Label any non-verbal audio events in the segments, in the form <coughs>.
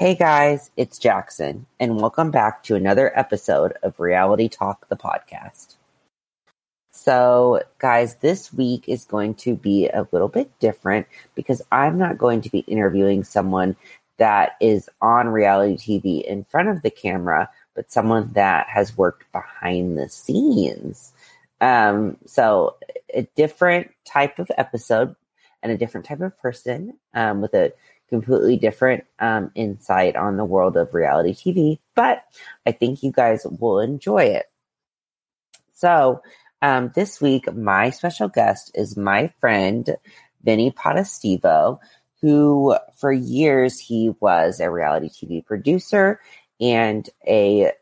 Hey guys, it's Jackson, and welcome back to another episode of Reality Talk, the podcast. So, guys, this week is going to be a little bit different because I'm not going to be interviewing someone that is on reality TV in front of the camera, but someone that has worked behind the scenes. Um, so, a different type of episode and a different type of person um, with a completely different um, insight on the world of reality TV, but I think you guys will enjoy it. So, um, this week, my special guest is my friend, Vinnie Potestivo, who for years he was a reality TV producer and a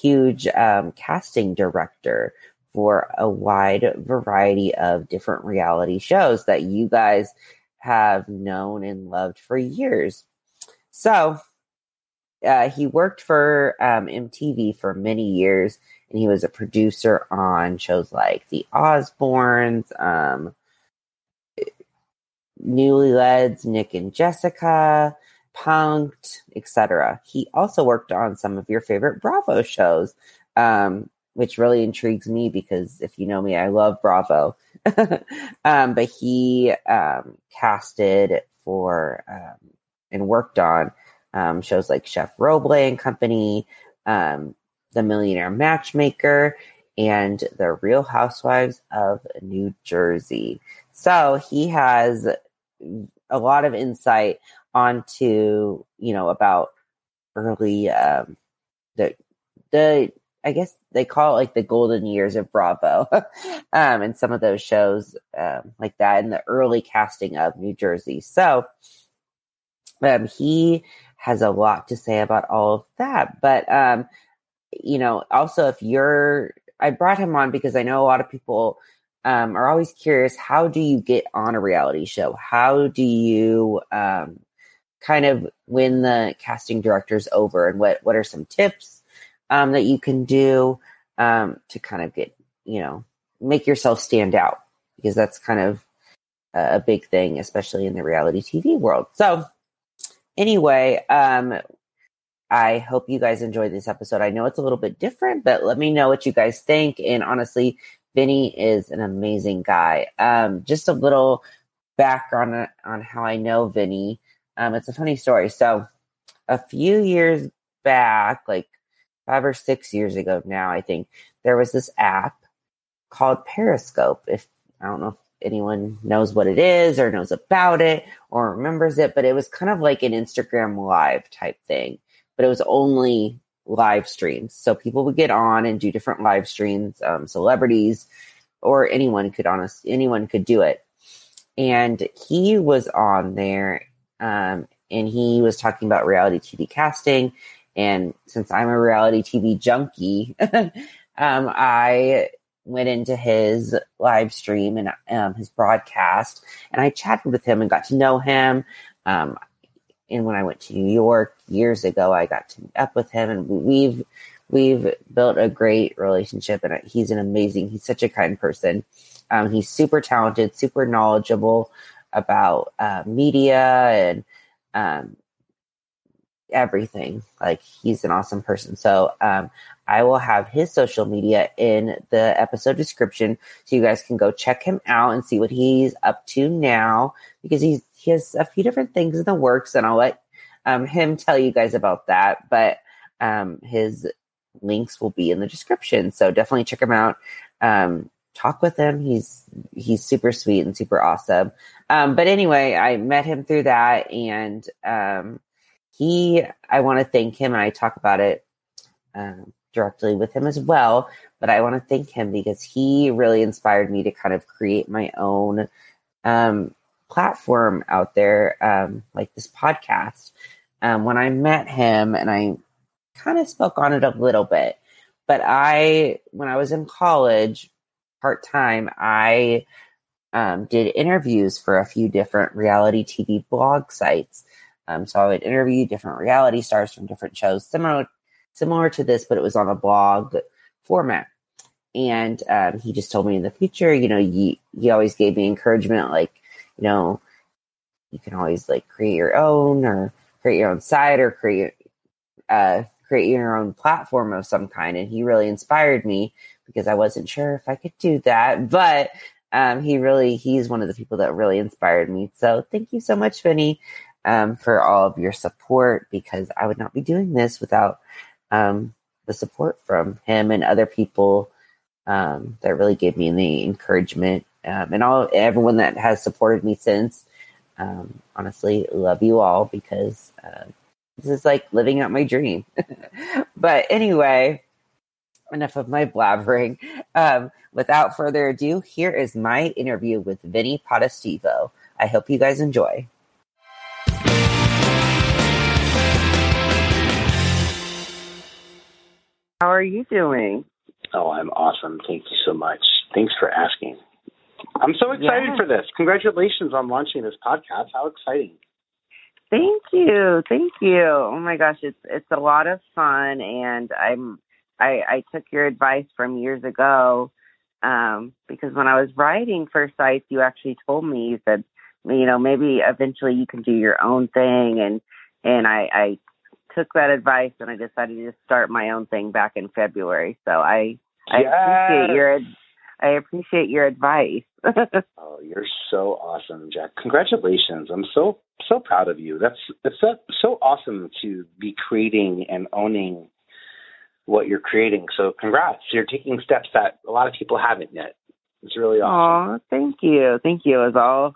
huge um, casting director for a wide variety of different reality shows that you guys have known and loved for years. So uh, he worked for um, MTV for many years, and he was a producer on shows like The Osbournes, um, Newlyweds, Nick and Jessica, Punk'd, etc. He also worked on some of your favorite Bravo shows, um, which really intrigues me because if you know me, I love Bravo. <laughs> um, but he um, casted for um, and worked on um, shows like Chef Roble and Company, um, The Millionaire Matchmaker, and The Real Housewives of New Jersey. So he has a lot of insight onto you know about early um, the the I guess they call it like the golden years of Bravo, <laughs> um, and some of those shows um, like that in the early casting of New Jersey. So um, he has a lot to say about all of that. But um, you know, also if you're, I brought him on because I know a lot of people um, are always curious. How do you get on a reality show? How do you um, kind of win the casting directors over? And what what are some tips? Um, that you can do um, to kind of get, you know, make yourself stand out because that's kind of a big thing, especially in the reality TV world. So, anyway, um, I hope you guys enjoyed this episode. I know it's a little bit different, but let me know what you guys think. And honestly, Vinnie is an amazing guy. Um, just a little background on how I know Vinnie. Um, it's a funny story. So, a few years back, like five or six years ago now, I think, there was this app called Periscope. If I don't know if anyone knows what it is or knows about it or remembers it, but it was kind of like an Instagram live type thing, but it was only live streams. So people would get on and do different live streams, um, celebrities or anyone could honest anyone could do it. And he was on there um, and he was talking about reality TV casting and since I'm a reality TV junkie, <laughs> um, I went into his live stream and um, his broadcast, and I chatted with him and got to know him. Um, and when I went to New York years ago, I got to meet up with him, and we've we've built a great relationship. And he's an amazing. He's such a kind person. Um, he's super talented, super knowledgeable about uh, media and um, everything. Like he's an awesome person. So um, I will have his social media in the episode description, so you guys can go check him out and see what he's up to now because he's he has a few different things in the works, and I'll let um, him tell you guys about that. But um, his links will be in the description, so definitely check him out. Um, talk with him. He's he's super sweet and super awesome. Um, but anyway, I met him through that, and um, he, I want to thank him, and I talk about it um, directly with him as well. But I want to thank him because he really inspired me to kind of create my own um, platform out there, um, like this podcast. Um, when I met him, and I kind of spoke on it a little bit, but I, when I was in college, part time, I um, did interviews for a few different reality TV blog sites. Um, so I would interview different reality stars from different shows, similar similar to this, but it was on a blog format. And um, he just told me in the future, you know, he he always gave me encouragement, like, you know, you can always like create your own or create your own site or create uh, create your own platform of some kind. And he really inspired me because I wasn't sure if I could do that, but um, he really he's one of the people that really inspired me. So thank you so much, Vinnie, um, for all of your support because I would not be doing this without um, the support from him and other people um, that really gave me the encouragement um, and all everyone that has supported me since. Um, honestly, love you all because uh, this is like living out my dream. <laughs> but anyway, enough of my blabbering. Um, without further ado, here is my interview with Vinnie Potestivo. I hope you guys enjoy. Are you doing? Oh, I'm awesome. Thank you so much. Thanks for asking. I'm so excited yeah. for this. Congratulations on launching this podcast. How exciting. Thank you. Thank you. Oh my gosh, it's it's a lot of fun and I'm I I took your advice from years ago um because when I was writing for sites you actually told me you said you know maybe eventually you can do your own thing and and I I took that advice and I decided to start my own thing back in February. So I I appreciate your I appreciate your advice. <laughs> oh, you're so awesome, Jack. Congratulations. I'm so so proud of you. That's it's so, so awesome to be creating and owning what you're creating. So congrats. You're taking steps that a lot of people haven't yet. It's really awesome. Oh, thank you. Thank you. As all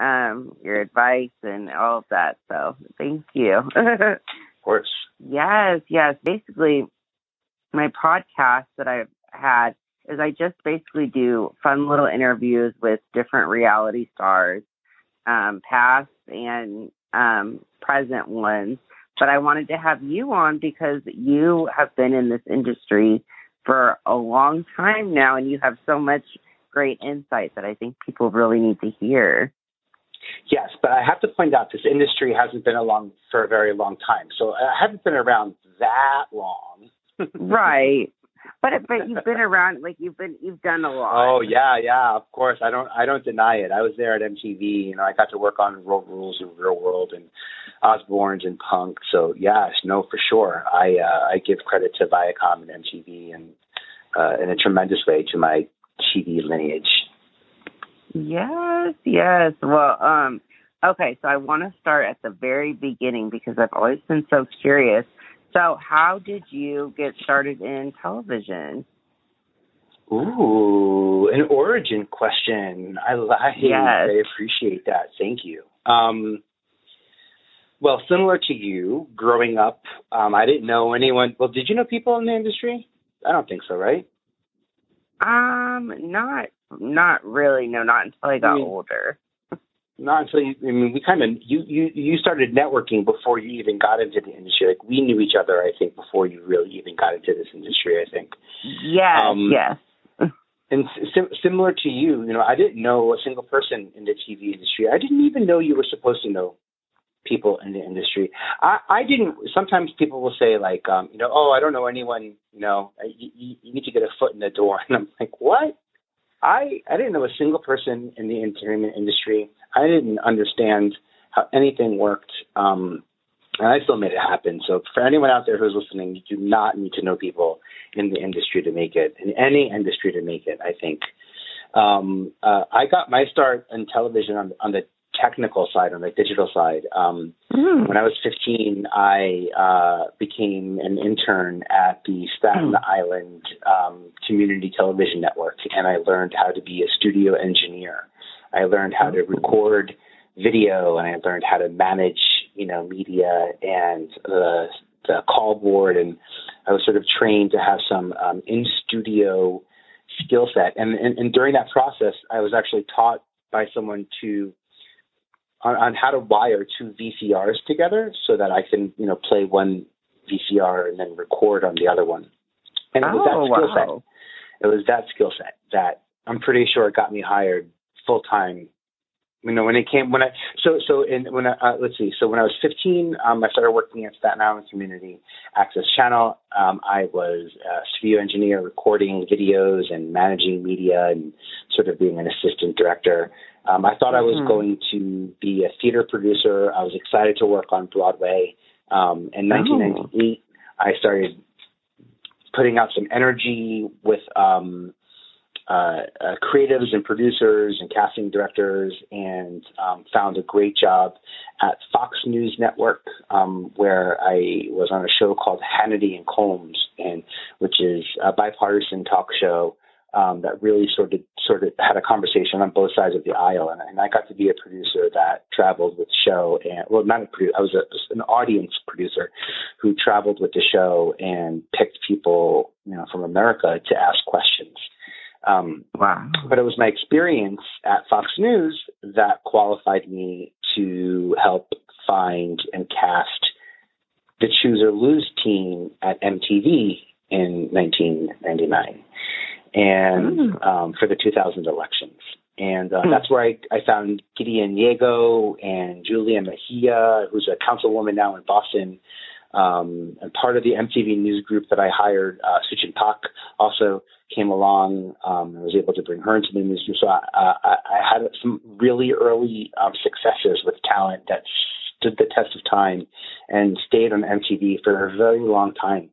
um, your advice and all of that. So thank you. <laughs> course. Yes, yes. Basically, my podcast that I've had is I just basically do fun little interviews with different reality stars, um, past and um, present ones. But I wanted to have you on because you have been in this industry for a long time now, and you have so much great insight that I think people really need to hear. Yes, but I have to point out this industry hasn't been along for a very long time. So I haven't been around that long. <laughs> right. But but you've been around, like you've been you've done a lot. Oh yeah, yeah. Of course, I don't I don't deny it. I was there at MTV. You know, I got to work on Road Rules and Real World and Osbournes and Punk. So yes, no, for sure. I uh, I give credit to Viacom and MTV and uh, in a tremendous way to my TV lineage. Yes, yes. Well, um, okay. So I want to start at the very beginning because I've always been so curious so, how did you get started in television? Ooh, an origin question. I, I, yes. I appreciate that. Thank you. Um, well, similar to you, growing up, um, I didn't know anyone. Well, did you know people in the industry? I don't think so, right? Um, not, not really. No, not until I got I mean, older not until you, I mean, we kind of, you, you, you started networking before you even got into the industry. Like we knew each other, I think, before you really even got into this industry, I think. Yeah. um, yes. and sim- similar to you, you know, I didn't know a single person in the TV industry. I didn't even know you were supposed to know people in the industry. I, I didn't. Sometimes people will say like, um, you know, oh, I don't know anyone. You know, you, you need to get a foot in the door, <laughs> and I'm like, what? I I didn't know a single person in the entertainment industry. I didn't understand how anything worked. Um, and I still made it happen. So for anyone out there who's listening, you do not need to know people in the industry to make it, in any industry to make it, I think. Um, uh, I got my start in television on, on the technical side, on the digital side. Um, mm. When I was 15, I uh, became an intern at the Staten mm. Island um, Community Television Network, and I learned how to be a studio engineer. I learned how to record video, and I learned how to manage, you know, media and the the call board, and I was sort of trained to have some um, in studio skill set. And, and and during that process, I was actually taught by someone to on, on how to wire two VCRs together so that I can, you know, play one VCR and then record on the other one. And it was oh, that skill wow. set. It was that skill set that I'm pretty sure got me hired full time you know, when it came when I so so in when I uh, let's see, so when I was 15, um, I started working at Staten Island Community Access Channel. Um, I was a studio engineer, recording videos and managing media, and sort of being an assistant director. Um, I thought I was mm-hmm. going to be a theater producer. I was excited to work on Broadway. Um, in 1998, oh. I started putting out some energy with um, uh, uh, creatives and producers and casting directors, and um, found a great job at Fox News Network, um, where I was on a show called Hannity and Colmes, and which is a bipartisan talk show um, that really sort of sort of had a conversation on both sides of the aisle, and, and I got to be a producer that traveled with the show, and well, not a producer, I was a, an audience producer who traveled with the show and picked people, you know, from America to ask questions. Um, wow! But it was my experience at Fox News that qualified me to help find and cast the Choose or Lose team at MTV in 1999 and mm. um, for the 2000 elections. And uh, mm. that's where I, I found Gideon Yago and Julia Mejia, who's a councilwoman now in Boston, um, and part of the MTV News group that I hired. Uh, Suchin Pak also came along um, and was able to bring her into the news group. So I, I, I had some really early um, successes with talent that stood the test of time and stayed on MTV for a very long time.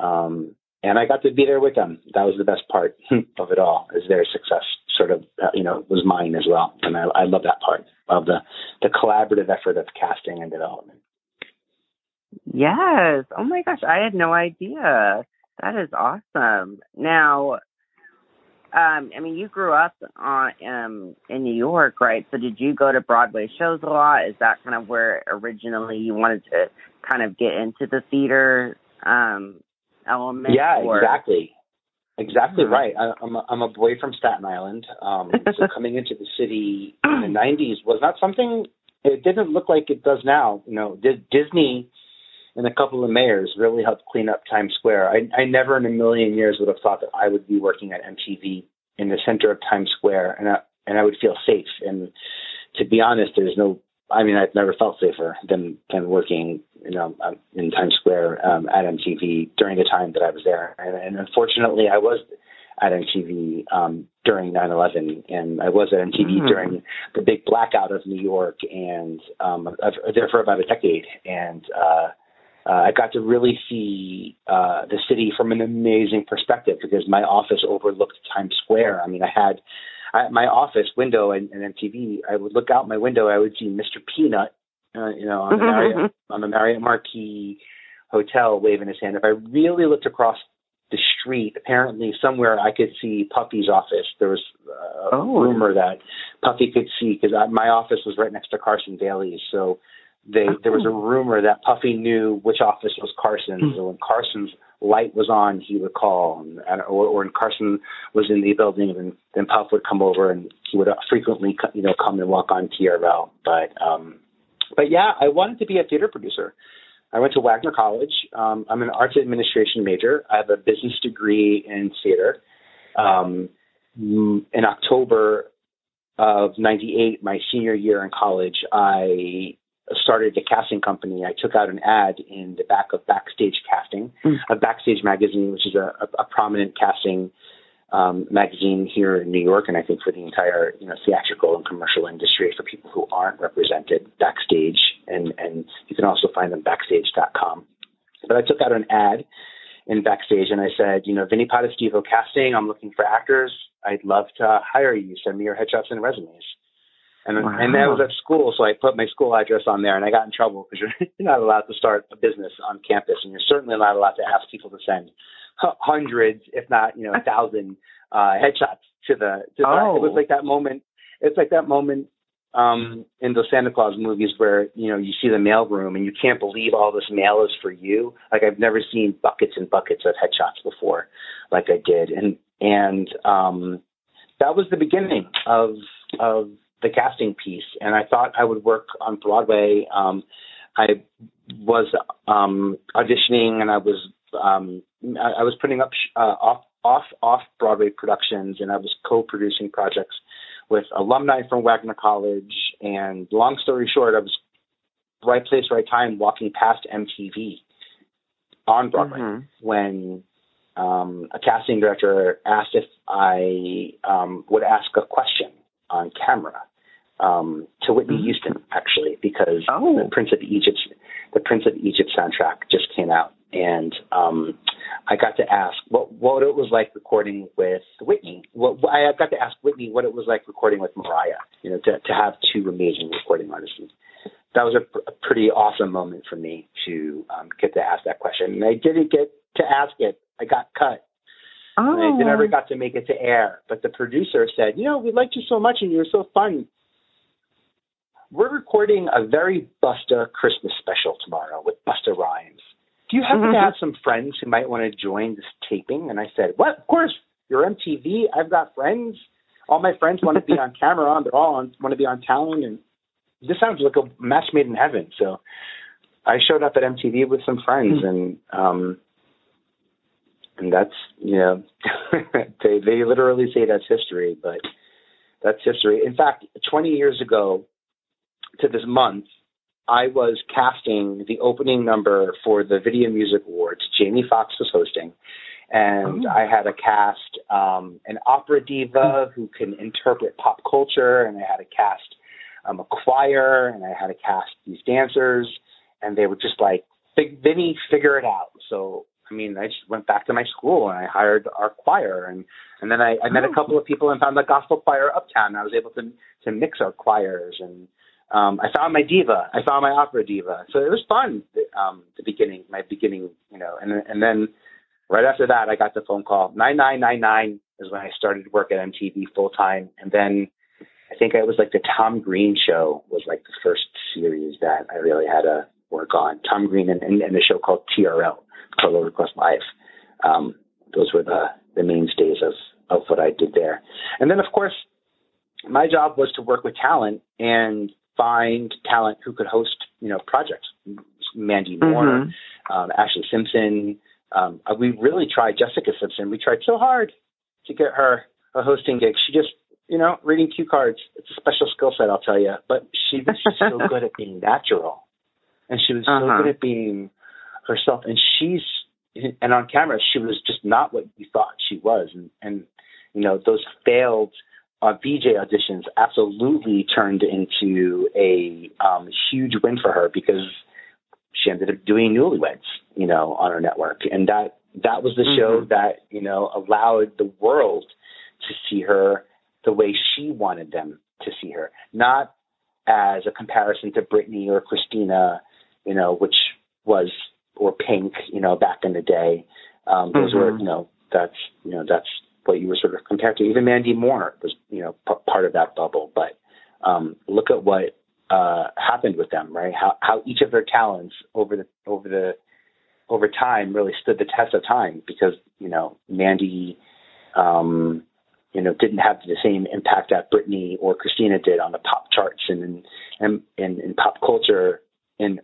Um, and I got to be there with them. That was the best part <laughs> of it all. Is their success sort of uh, you know was mine as well, and I, I love that part of the the collaborative effort of casting and development. Yes. Oh my gosh, I had no idea. That is awesome. Now, um, I mean, you grew up on um, in New York, right? So did you go to Broadway shows a lot? Is that kind of where originally you wanted to kind of get into the theater um, element? Yeah, or... exactly. Exactly mm-hmm. right. I, I'm a, I'm a boy from Staten Island. Um, so <laughs> coming into the city in the '90s was not something. It didn't look like it does now. You know, Disney and a couple of mayors really helped clean up Times Square. I, I never in a million years would have thought that I would be working at MTV in the center of Times Square, and I, and I would feel safe. And to be honest, there's no I mean, I've never felt safer than than working, you know, um, in Times Square um, at MTV during the time that I was there. And, and unfortunately, I was at MTV um, during 9/11, and I was at MTV mm-hmm. during the big blackout of New York, and um, I was there for about a decade. And uh, uh, I got to really see uh, the city from an amazing perspective because my office overlooked Times Square. I mean, I had I, my office window and, and MTV, I would look out my window. I would see Mr. Peanut, uh, you know, on the Marriott on the Marriott Marquis Hotel, waving his hand. If I really looked across the street, apparently somewhere I could see Puffy's office. There was uh, a oh. rumor that Puffy could see because my office was right next to Carson Daly's. So they oh. there was a rumor that Puffy knew which office was Carson's. Mm. So when Carson's light was on, he would call, and, or, or when Carson was in the building, then then Puff would come over, and he would frequently, you know, come and walk on TRL. But um, but yeah, I wanted to be a theater producer. I went to Wagner College. Um, I'm an arts administration major. I have a business degree in theater. Um, in October of '98, my senior year in college, I started a casting company, I took out an ad in the back of Backstage Casting, mm. a Backstage magazine, which is a, a, a prominent casting um, magazine here in New York, and I think for the entire you know theatrical and commercial industry for people who aren't represented backstage, and and you can also find them backstage.com. But I took out an ad in backstage, and I said, you know, Vinnie Potestivo casting. I'm looking for actors. I'd love to hire you. Send me your headshots and resumes. And wow. and that was at school, so I put my school address on there, and I got in trouble because you're, <laughs> you're not allowed to start a business on campus, and you're certainly not allowed to ask people to send hundreds, if not you know, a thousand uh, headshots to the. To oh. the, it was like that moment. It's like that moment um, in the Santa Claus movies where you know you see the mail room and you can't believe all this mail is for you. Like I've never seen buckets and buckets of headshots before, like I did, and and um, that was the beginning of of the casting piece, and I thought I would work on Broadway. Um, I was um, auditioning, and I was um, I, I was putting up uh, off off off Broadway productions, and I was co-producing projects with alumni from Wagner College. And long story short, I was right place, right time, walking past MTV on Broadway Mhm. when um, a casting director asked if I um, would ask a question on camera um, to Whitney Mhm. Houston, actually, because Oh. the Prince of Egypt, the Prince of Egypt soundtrack just came out, and um, I got to ask what what it was like recording with Whitney. What I got to ask Whitney what it was like recording with Mariah. You know, to to have two amazing recording artists. That was a, pr- a pretty awesome moment for me to um, get to ask that question. And I didn't get to ask it. I got cut. Oh. And I never got to make it to air. But the producer said, you know, we liked you so much and you were so fun. We're recording a very Busta Christmas special tomorrow with Busta Rhymes. Do you happen Mhm. to have some friends who might want to join this taping? And I said, what? Of course. You're MTV. I've got friends. All my friends want to be on camera. They're all on, want to be on talent. And this sounds like a match made in heaven. So I showed up at MTV with some friends and, um, and that's you know <laughs> they they literally say that's history, but that's history. In fact, 20 years ago to this month, I was casting the opening number for the Video Music Awards. Jamie Foxx was hosting, and Oh. I had a cast um, an opera diva who can interpret pop culture, and I had a cast um, a choir, and I had a cast these dancers, and they were just like, "Big Vinnie, figure it out." So I mean, I just went back to my school and I hired our choir, and and then I, I met a Oh. couple of people and found the gospel choir uptown. And I was able to to mix our choirs, and um, I found my diva. I found my opera diva. So it was fun. Um, the beginning, my beginning, you know, and and then right after that, I got the phone call. Nine nine nine nine is when I started to work at MTV full time, and then I think it was like the Tom Green show was like the first series that I really had to work on. Tom Green and, and, and show called TRL, Total Request Live. Um, those were the, the mainstays of, of what I did there. And then, of course, my job was to work with talent and find talent who could host, you know, projects. Mandy Moore, Mhm. um, Ashlee Simpson. Um, uh, we really tried Jessica Simpson. We tried so hard to get her a hosting gig. She just, you know, reading cue cards. It's a special skill set, I'll tell you. But she was <laughs> so good at being natural, and she was so Uh-huh. good at being herself. And she's, and on camera, she was just not what you thought she was. And, and you know, those failed uh, VJ auditions absolutely turned into a um, huge win for her because she ended up doing Newlyweds, you know, on her network, and that that was the show Mhm. that you know allowed the world to see her the way she wanted them to see her, not as a comparison to Britney or Christina, you know, which was or Pink, you know, back in the day. Um, those were, Mhm. you know, that's you know that's what you were sort of compared to. Even Mandy Moore was, you know, p- part of that bubble. But um, look at what uh, happened with them, right? How how each of their talents over the over the over time really stood the test of time because you know Mandy, um, you know, didn't have the same impact that Britney or Christina did on the pop charts and and in, in pop culture in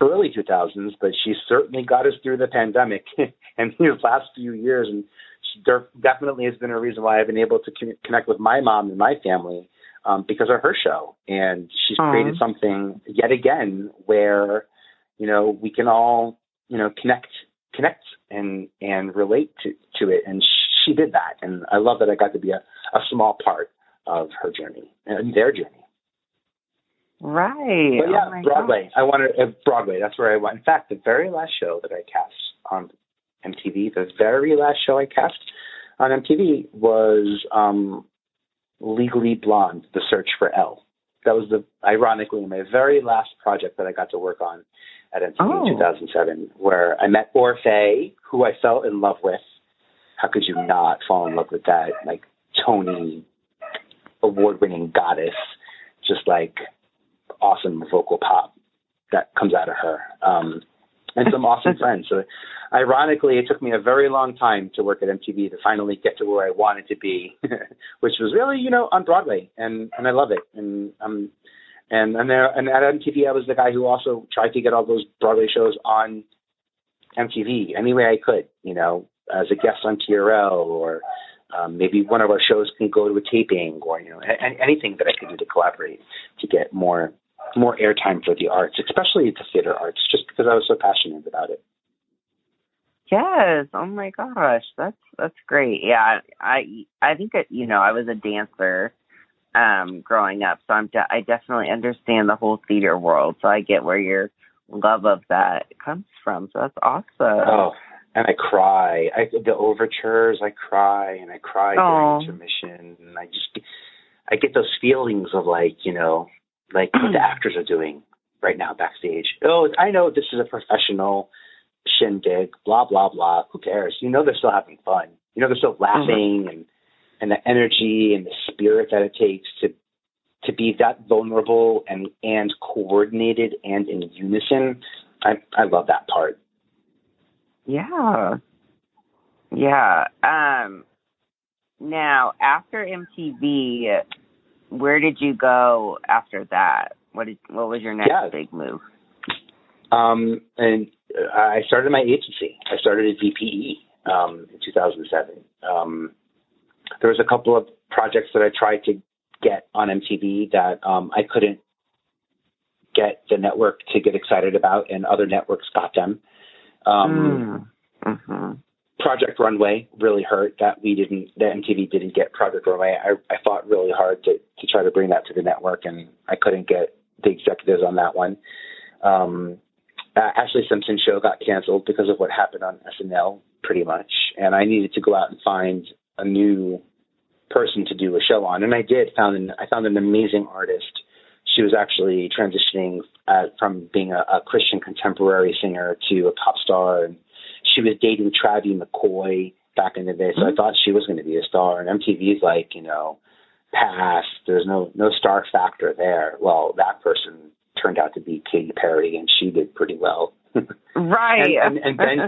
early 2000s, but she certainly got us through the pandemic <laughs> and these last few years. And she der- definitely has been a reason why I've been able to con- connect with my mom and my family um, because of her show. And she's Aw. created something yet again where, you know, we can all, you know, connect, connect and, and relate to, to it. And she did that. And I love that I got to be a, a small part of her journey and their journey. Right. But yeah, Oh Broadway. gosh. I wanted uh, Broadway. That's where I went. In fact, the very last show that I cast on MTV, the very last show I cast on MTV was um, Legally Blonde: The Search for Elle. That was the ironically my very last project that I got to work on at MTV Oh. in 2007, where I met Orfeh, who I fell in love with. How could you not fall in love with that like Tony award-winning goddess? Just like awesome vocal pop that comes out of her. Um, and some awesome <laughs> friends. So, ironically, it took me a very long time to work at MTV to finally get to where I wanted to be, <laughs> which was really, you know, on Broadway, and and I love it. And um, and and there and at MTV, I was the guy who also tried to get all those Broadway shows on MTV any way I could, you know, as a guest on TRL or Um, maybe one of our shows can go to a taping, or you know, a- anything that I could do to collaborate to get more more airtime for the arts, especially the theater arts, just because I was so passionate about it. Yes. Oh my gosh, that's that's great. Yeah, I I think that you know I was a dancer um growing up, so I'm de- I definitely understand the whole theater world. So I get where your love of that comes from. So that's awesome. Oh, and I cry. I the overtures, I cry and I cry Aw. during intermission, and I just I get those feelings of like you know like what the <clears throat> actors are doing right now backstage. Oh, I know this is a professional shindig, blah blah blah. Who cares? You know they're still having fun. You know they're still laughing and and the energy and the spirit that it takes to to be that vulnerable and and coordinated and in unison. I I love that part. Yeah. Yeah. Um now after MTV, where did you go after that? What did what was your next Yeah. big move? Um, and I started my agency. I started at VPE um, in 2007. Um, there was a couple of projects that I tried to get on MTV that um, I couldn't get the network to get excited about, and other networks got them. Um, Mm. Mhm. Project Runway really hurt that we didn't, that MTV didn't get Project Runway. I, I fought really hard to, to try to bring that to the network, and I couldn't get the executives on that one. Um, uh, Ashlee Simpson show got canceled because of what happened on SNL, pretty much, and I needed to go out and find a new person to do a show on, and I did. Found an, I found an amazing artist. She was actually transitioning uh, from being a, a Christian contemporary singer to a pop star, and she was dating Travie McCoy back in the day. So I thought she was going to be a star, and MTV's like, you know, pass. There's no no star factor there. Well, that person turned out to be Katy Perry, and she did pretty well. <laughs> Right. And, and, and Ben,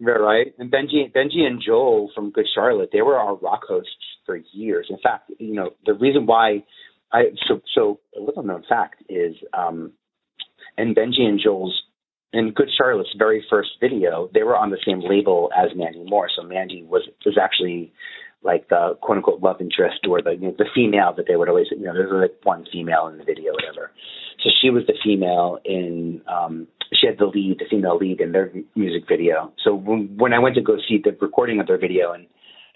<laughs> right, right. And Benji, Benji and Joel from Good Charlotte, they were our rock hosts for years. In fact, you know, the reason why I so so a little known fact is, um, and Benji and Joel's in Good Charlotte's very first video, they were on the same label as Mandy Moore. So Mandy was was actually like the quote unquote love interest or the you know, the female that they would always you know there's like one female in the video whatever. So she was the female in um she had the lead the female lead in their music video. So when, when I went to go see the recording of their video and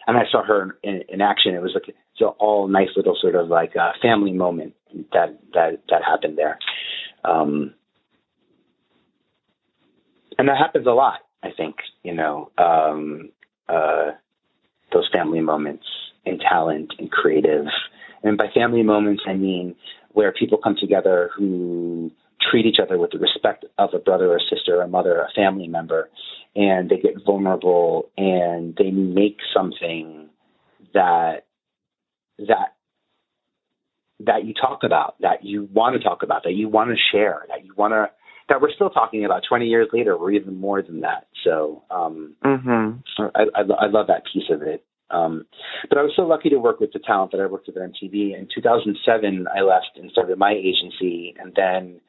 and I saw her in, in action, it was like it's all nice little sort of like a family moment that that that happened there. Um, and that happens a lot. I think you know um, uh, those family moments in talent and creative, and by family moments I mean where people come together who treat each other with the respect of a brother or sister, a mother, a family member, and they get vulnerable and they make something that that that you talk about, that you want to talk about, that you want to share, that you want to that we're still talking about 20 years later, or even more than that. So um, mhm. I, I, I love that piece of it. Um, but I was so lucky to work with the talent that I worked with at MTV. In 2007, I left and started my agency, and then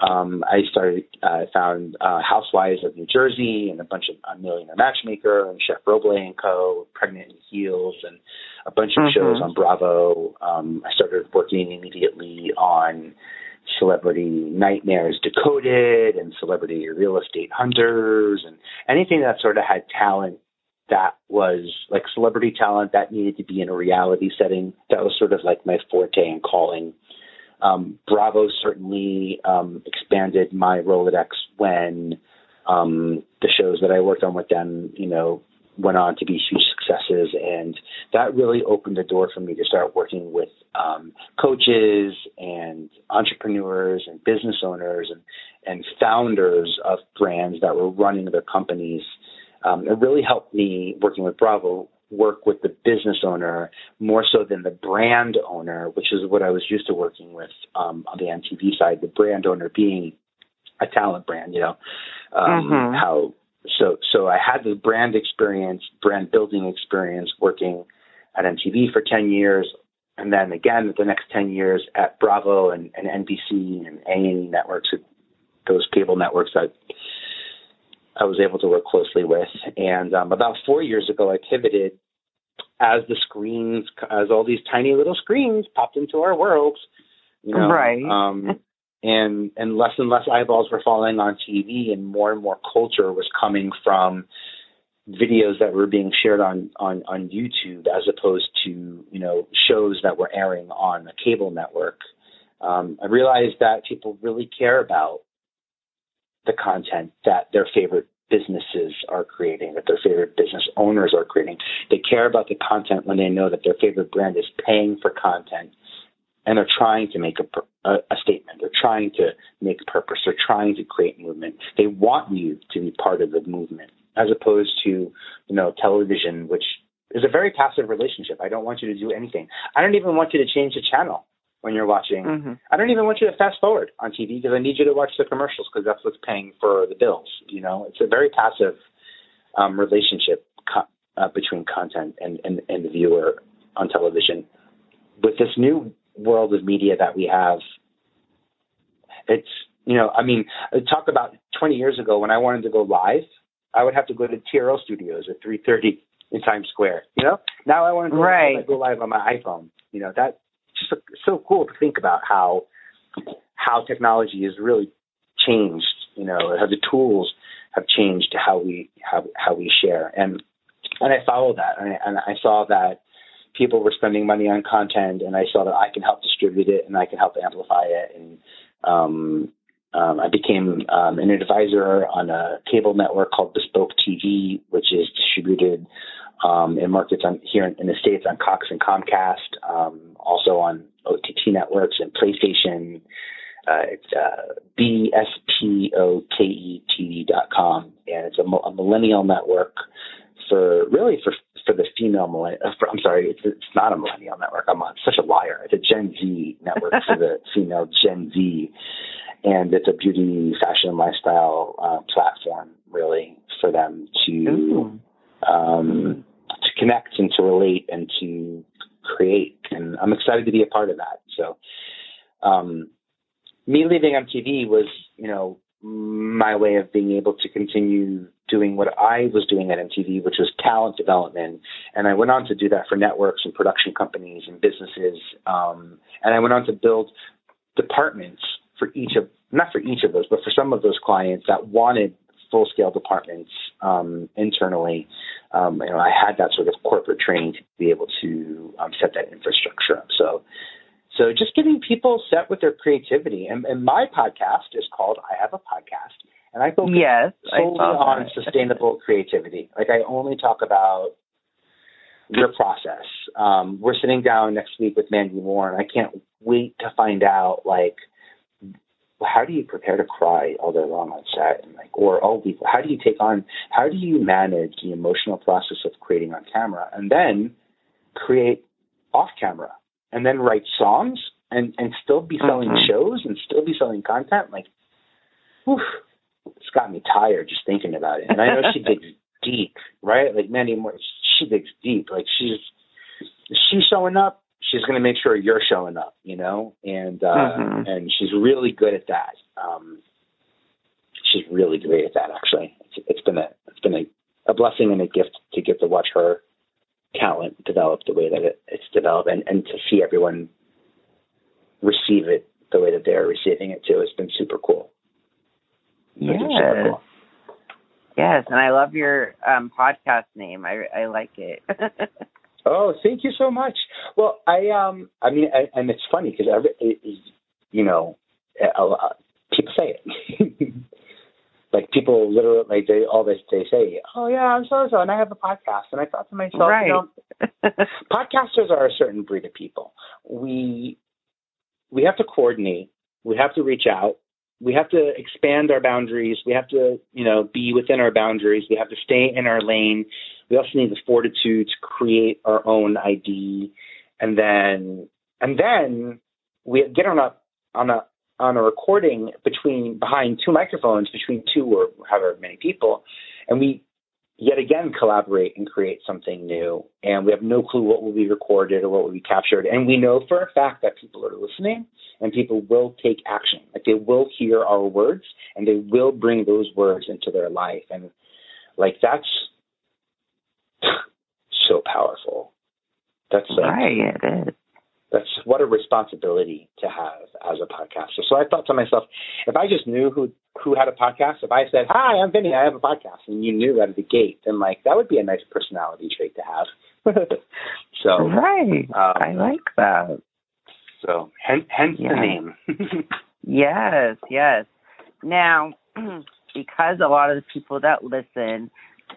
um, I started uh, found uh, Housewives of New Jersey and a bunch of a Millionaire Matchmaker and Chef Roble and Co. Pregnant in Heels and a bunch of Mhm. shows on Bravo. Um, I started working immediately on Celebrity Nightmares Decoded and Celebrity Real Estate Hunters and anything that sort of had talent that was like celebrity talent that needed to be in a reality setting. That was sort of like my forte and calling. Um, Bravo certainly um, expanded my Rolodex when um, the shows that I worked on with them, you know, went on to be huge successes, and that really opened the door for me to start working with um, coaches and entrepreneurs and business owners and and founders of brands that were running their companies. Um, it really helped me working with Bravo work with the business owner more so than the brand owner, which is what I was used to working with um, on the MTV side. The brand owner being a talent brand, you know, um, Mhm. how so so I had the brand experience, brand building experience working at MTV for ten years, and then again the next ten years at Bravo and, and NBC and A and E networks, those cable networks that I was able to work closely with. And um, about four years ago, I pivoted as the screens, as all these tiny little screens popped into our worlds, you know, right? Um, and and less and less eyeballs were falling on TV, and more and more culture was coming from videos that were being shared on on on YouTube as opposed to you know shows that were airing on a cable network. Um, I realized that people really care about the content that their favorite businesses are creating, that their favorite business owners are creating. They care about the content when they know that their favorite brand is paying for content and they're trying to make a, a, a statement. They're trying to make a purpose. They're trying to create movement. They want you to be part of the movement as opposed to, you know, television, which is a very passive relationship. I don't want you to do anything. I don't even want you to change the channel when you're watching. Mm-hmm. I don't even want you to fast forward on TV because I need you to watch the commercials because that's what's paying for the bills. You know, it's a very passive um, relationship co- uh, between content and, and, and the viewer on television. With this new world of media that we have, it's you know, I mean, talk about 20 years ago when I wanted to go live I would have to go to TRL Studios at 3:30 in Times Square. You know, now I want to go, right. live, go live on my iPhone. You know, that's just so cool to think about how how technology has really changed. You know, how the tools have changed how we how how we share, and and I follow that, and I, and I saw that people were spending money on content, and I saw that I can help distribute it, and I can help amplify it, and um, um, I became um, an advisor on a cable network called Bespoke TV, which is distributed um, in markets on, here in, in, the States on Cox and Comcast, um, also on OTT networks and PlayStation. Uh, it's uh, bspoke.tv.com, and it's a, a millennial network for really for for the female millennial. Uh, I'm sorry, it's, it's not a millennial network. I'm a, such a liar. It's a Gen Z network for the <laughs> female Gen Z and it's a beauty, fashion, and lifestyle uh, platform really for them to um, to connect and to relate and to create. And I'm excited to be a part of that. So, um, me leaving MTV was, you know, my way of being able to continue doing what I was doing at MTV, which was talent development. And I went on to do that for networks and production companies and businesses. Um, and I went on to build departments for each of not for each of those, but for some of those clients that wanted full scale departments um, internally. Um, you know, I had that sort of corporate training to be able to um, set that infrastructure up. So, so just getting people set with their creativity. And, and my podcast is called I Have a Podcast, and I focus yes, solely on <laughs> sustainable creativity. Like I only talk about your process. Um, we're sitting down next week with Mandy Moore, and I can't wait to find out like how do you prepare to cry all day long on set and like or oh how do you take on how do you manage the emotional process of creating on camera and then create off camera and then write songs and and still be selling mm-hmm. shows and still be selling content like whew, it's got me tired just thinking about it and i know she digs <laughs> deep right like Mandy Moore she digs deep like she's she's showing up she's going to make sure you're showing up, you know, and uh, mm-hmm. and she's really good at that. Um, she's really great at that. Actually, it's, it's been a it's been a, a blessing and a gift to get to watch her talent develop the way that it, it's developed, and and to see everyone receive it the way that they're receiving it too. It's been super cool. Yes. Super cool. Yes, and I love your um, podcast name. I I like it. <laughs> Oh, thank you so much. Well, I um, I mean, and, and it's funny because every, it, you know, a, a, people say it. <laughs> like people literally, like they all they they say, "Oh yeah, I'm so so," and I have a podcast, and I thought to myself, right. you know, <laughs> podcasters are a certain breed of people. We we have to coordinate. We have to reach out we have to expand our boundaries. We have to, you know, be within our boundaries. We have to stay in our lane. We also need the fortitude to create our own ID, and then and then we get on a on a on a recording between behind two microphones between two or however many people, and we yet again collaborate and create something new. And we have no clue what will be recorded or what will be captured. And we know for a fact that people are listening and people will take action. Like they will hear our words and they will bring those words into their life. And like that's <sighs> so powerful. That's like, right. It is. That's what a responsibility to have as a podcaster. So I thought to myself, if I just knew who who had a podcast, if I said, "Hi, I'm Vinnie, I have a podcast," and you knew out of the gate, then like that would be a nice personality trait to have. <laughs> so right, um, I like that. So hence, hence the name. <laughs> yes, yes. Now, <clears throat> because a lot of the people that listen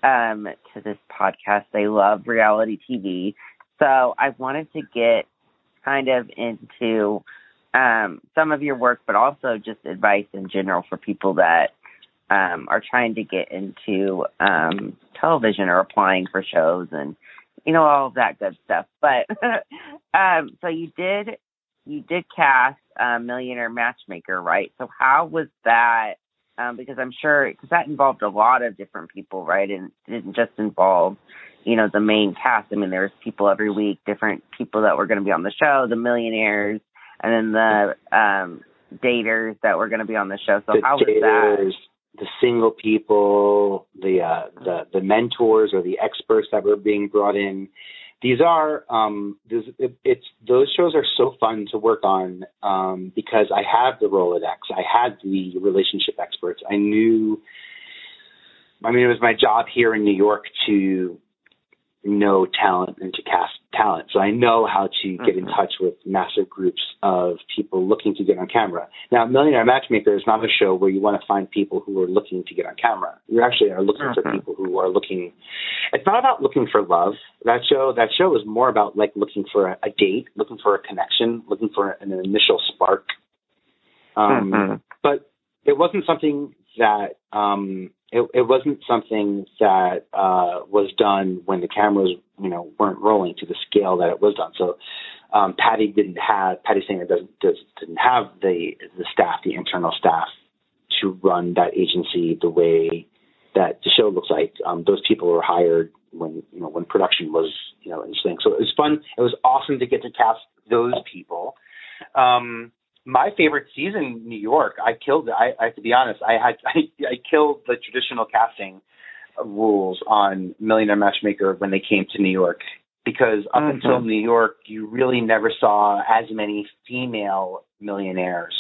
um, to this podcast, they love reality TV. So I wanted to get kind of into um, some of your work, but also just advice in general for people that um, are trying to get into um, television or applying for shows and you know all of that good stuff. But <laughs> um, so you did you did cast uh, Millionaire Matchmaker, right? So how was that? Um, because I'm sure because that involved a lot of different people, right? And it didn't just involve you know, the main cast. I mean, there's people every week, different people that were going to be on the show, the millionaires, and then the um daters that were going to be on the show. So the how was daters, that? The single people, the uh, the the mentors or the experts that were being brought in. These are um, this, it, it's those shows are so fun to work on um, because I have the Rolodex, I had the relationship experts, I knew. I mean, it was my job here in New York to know talent and to cast talent. So I know how to get in mm-hmm. touch with massive groups of people looking to get on camera. Now, Millionaire Matchmaker is not a show where you want to find people who are looking to get on camera. You actually are looking for mm-hmm. people who are looking. It's not about looking for love. That show, that show is more about like looking for a, a date, looking for a connection, looking for an initial spark. Um, mm-hmm. But it wasn't something that um, it, it wasn't something that uh, was done when the cameras, you know, weren't rolling to the scale that it was done. So um, Patty didn't have Patti Stanger doesn't does, didn't have the the staff, the internal staff, to run that agency the way that the show looks like. Um, those people were hired when you know when production was you know in swing. So it was fun. It was awesome to get to cast those people. Um, my favorite season New York, I killed. I, I have to be honest, I had <laughs> I, I killed the traditional casting rules on Millionaire Matchmaker when they came to New York because up mm-hmm. until New York, you really never saw as many female millionaires.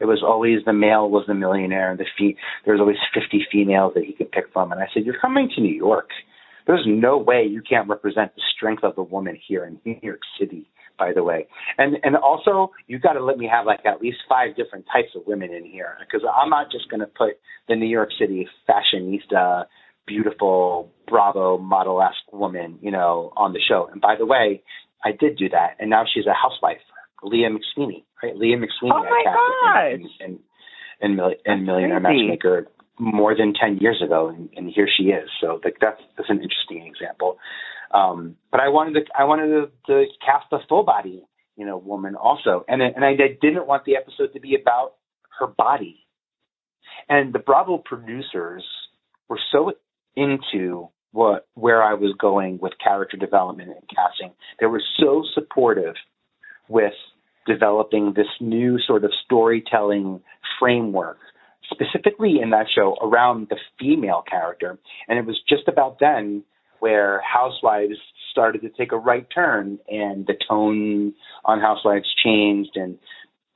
It was always the male was the millionaire, and the fee- there was always 50 females that he could pick from. And I said, "You're coming to New York. There's no way you can't represent the strength of the woman here in New York City." By the way. And and also you got to let me have like at least five different types of women in here because I'm not just going to put the New York City fashionista, beautiful Bravo model esque woman, you know, on the show. And by the way, I did do that, and now she's a housewife, Leah McSweeney, right? Leah McSweeney. Oh my I cast in, in, in, in Millionaire crazy. Matchmaker more than 10 years ago and, and here she is so like that's that's an interesting example um, but I wanted to I wanted to, to cast a full body, you know, woman also, and and I didn't want the episode to be about her body. And the Bravo producers were so into what where I was going with character development and casting. They were so supportive with developing this new sort of storytelling framework specifically in that show around the female character and it was just about then where Housewives started to take a right turn and the tone on Housewives changed. And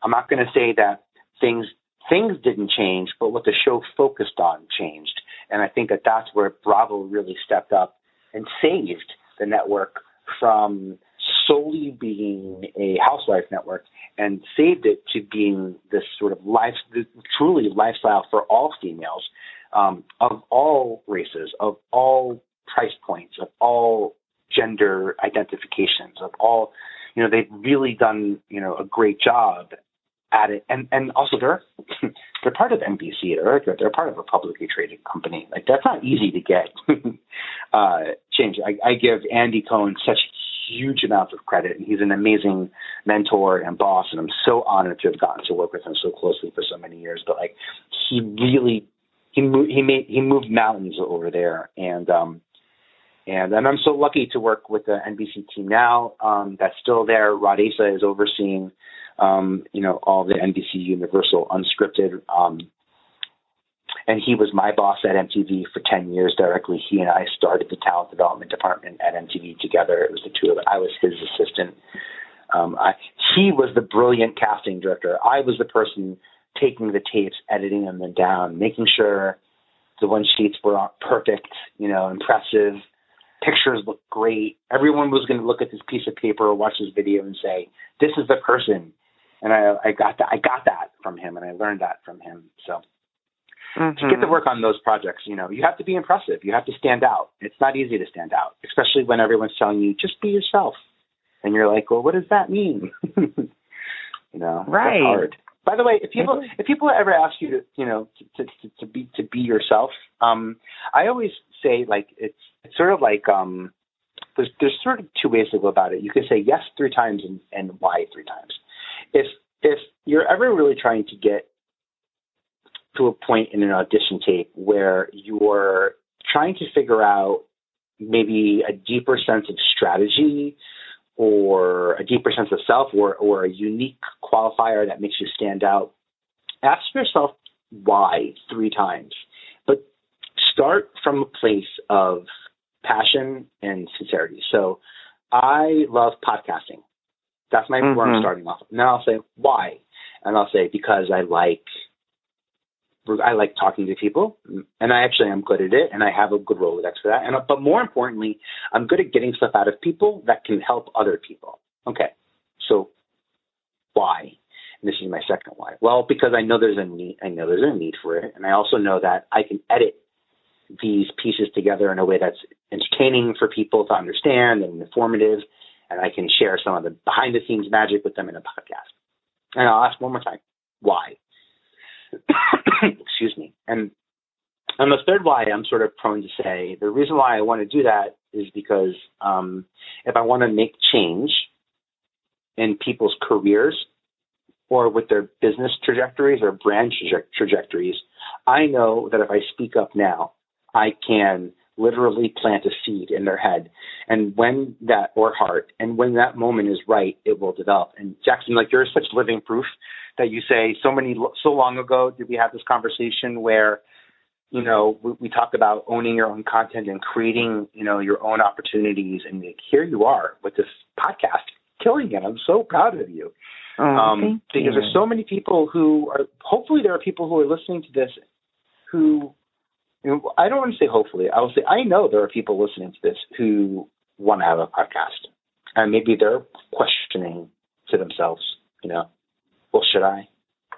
I'm not going to say that things things didn't change, but what the show focused on changed. And I think that that's where Bravo really stepped up and saved the network from solely being a housewife network and saved it to being this sort of life, truly lifestyle for all females um, of all races, of all price points, of all gender identifications, of all, you know, they've really done, you know, a great job at it. And and also they're <laughs> they're part of NBC. They're they're part of a publicly traded company. Like that's not easy to get <laughs> uh, change. I, I give Andy Cohen such huge amounts of credit, and he's an amazing mentor and boss. And I'm so honored to have gotten to work with him so closely for so many years. But like he really he moved he made he moved mountains over there, and um, and, and I'm so lucky to work with the NBC team now um, that's still there. Rod Aissa is overseeing, um, you know, all the NBC Universal unscripted. Um, and he was my boss at MTV for 10 years directly. He and I started the talent development department at MTV together. It was the two of us. I was his assistant. Um, I, he was the brilliant casting director. I was the person taking the tapes, editing them down, making sure the one sheets were perfect, you know, impressive. Pictures look great. Everyone was going to look at this piece of paper or watch this video and say, "This is the person." And I, I got that. I got that from him, and I learned that from him. So mm-hmm. to get to mm-hmm. work on those projects, you know, you have to be impressive. You have to stand out. It's not easy to stand out, especially when everyone's telling you just be yourself, and you're like, "Well, what does that mean?" <laughs> you know, right? Hard. By the way, if people if people ever ask you to you know to to, to be to be yourself, um, I always say like it's it's sort of like um, there's there's sort of two ways to go about it. You can say yes three times and, and why three times. If if you're ever really trying to get to a point in an audition tape where you're trying to figure out maybe a deeper sense of strategy or a deeper sense of self or, or a unique qualifier that makes you stand out, ask yourself why three times. But start from a place of passion and sincerity. So I love podcasting. That's my mm-hmm. where I'm mm-hmm. starting off. Now I'll say why, and I'll say because I like I like talking to people, and I actually am good at it, and I have a good Rolodex for that. And uh, but more importantly, I'm good at getting stuff out of people that can help other people. Okay, so why? And this is my second why. Well, because I know there's a need. I know there's a need for it, and I also know that I can edit these pieces together in a way that's entertaining for people to understand and informative, and I can share some of the behind the scenes magic with them in a podcast. And I'll ask one more time, why? <coughs> Excuse me. And and the third why I'm sort of prone to say the reason why I want to do that is because um, if I want to make change in people's careers or with their business trajectories or brand traje- trajectories, I know that if I speak up now, I can literally plant a seed in their head. And when that, or heart, and when that moment is right, it will develop. And Jackson, like you're such living proof that you say so many so long ago did we have this conversation where you know we, we talked about owning your own content and creating you know your own opportunities. And like, here you are with this podcast killing it. I'm so proud of you. Oh, um, because you. there's so many people who are hopefully there are people who are listening to this who you know, i don't want to say hopefully i will say i know there are people listening to this who want to have a podcast. And maybe they're questioning to themselves you know well, should I?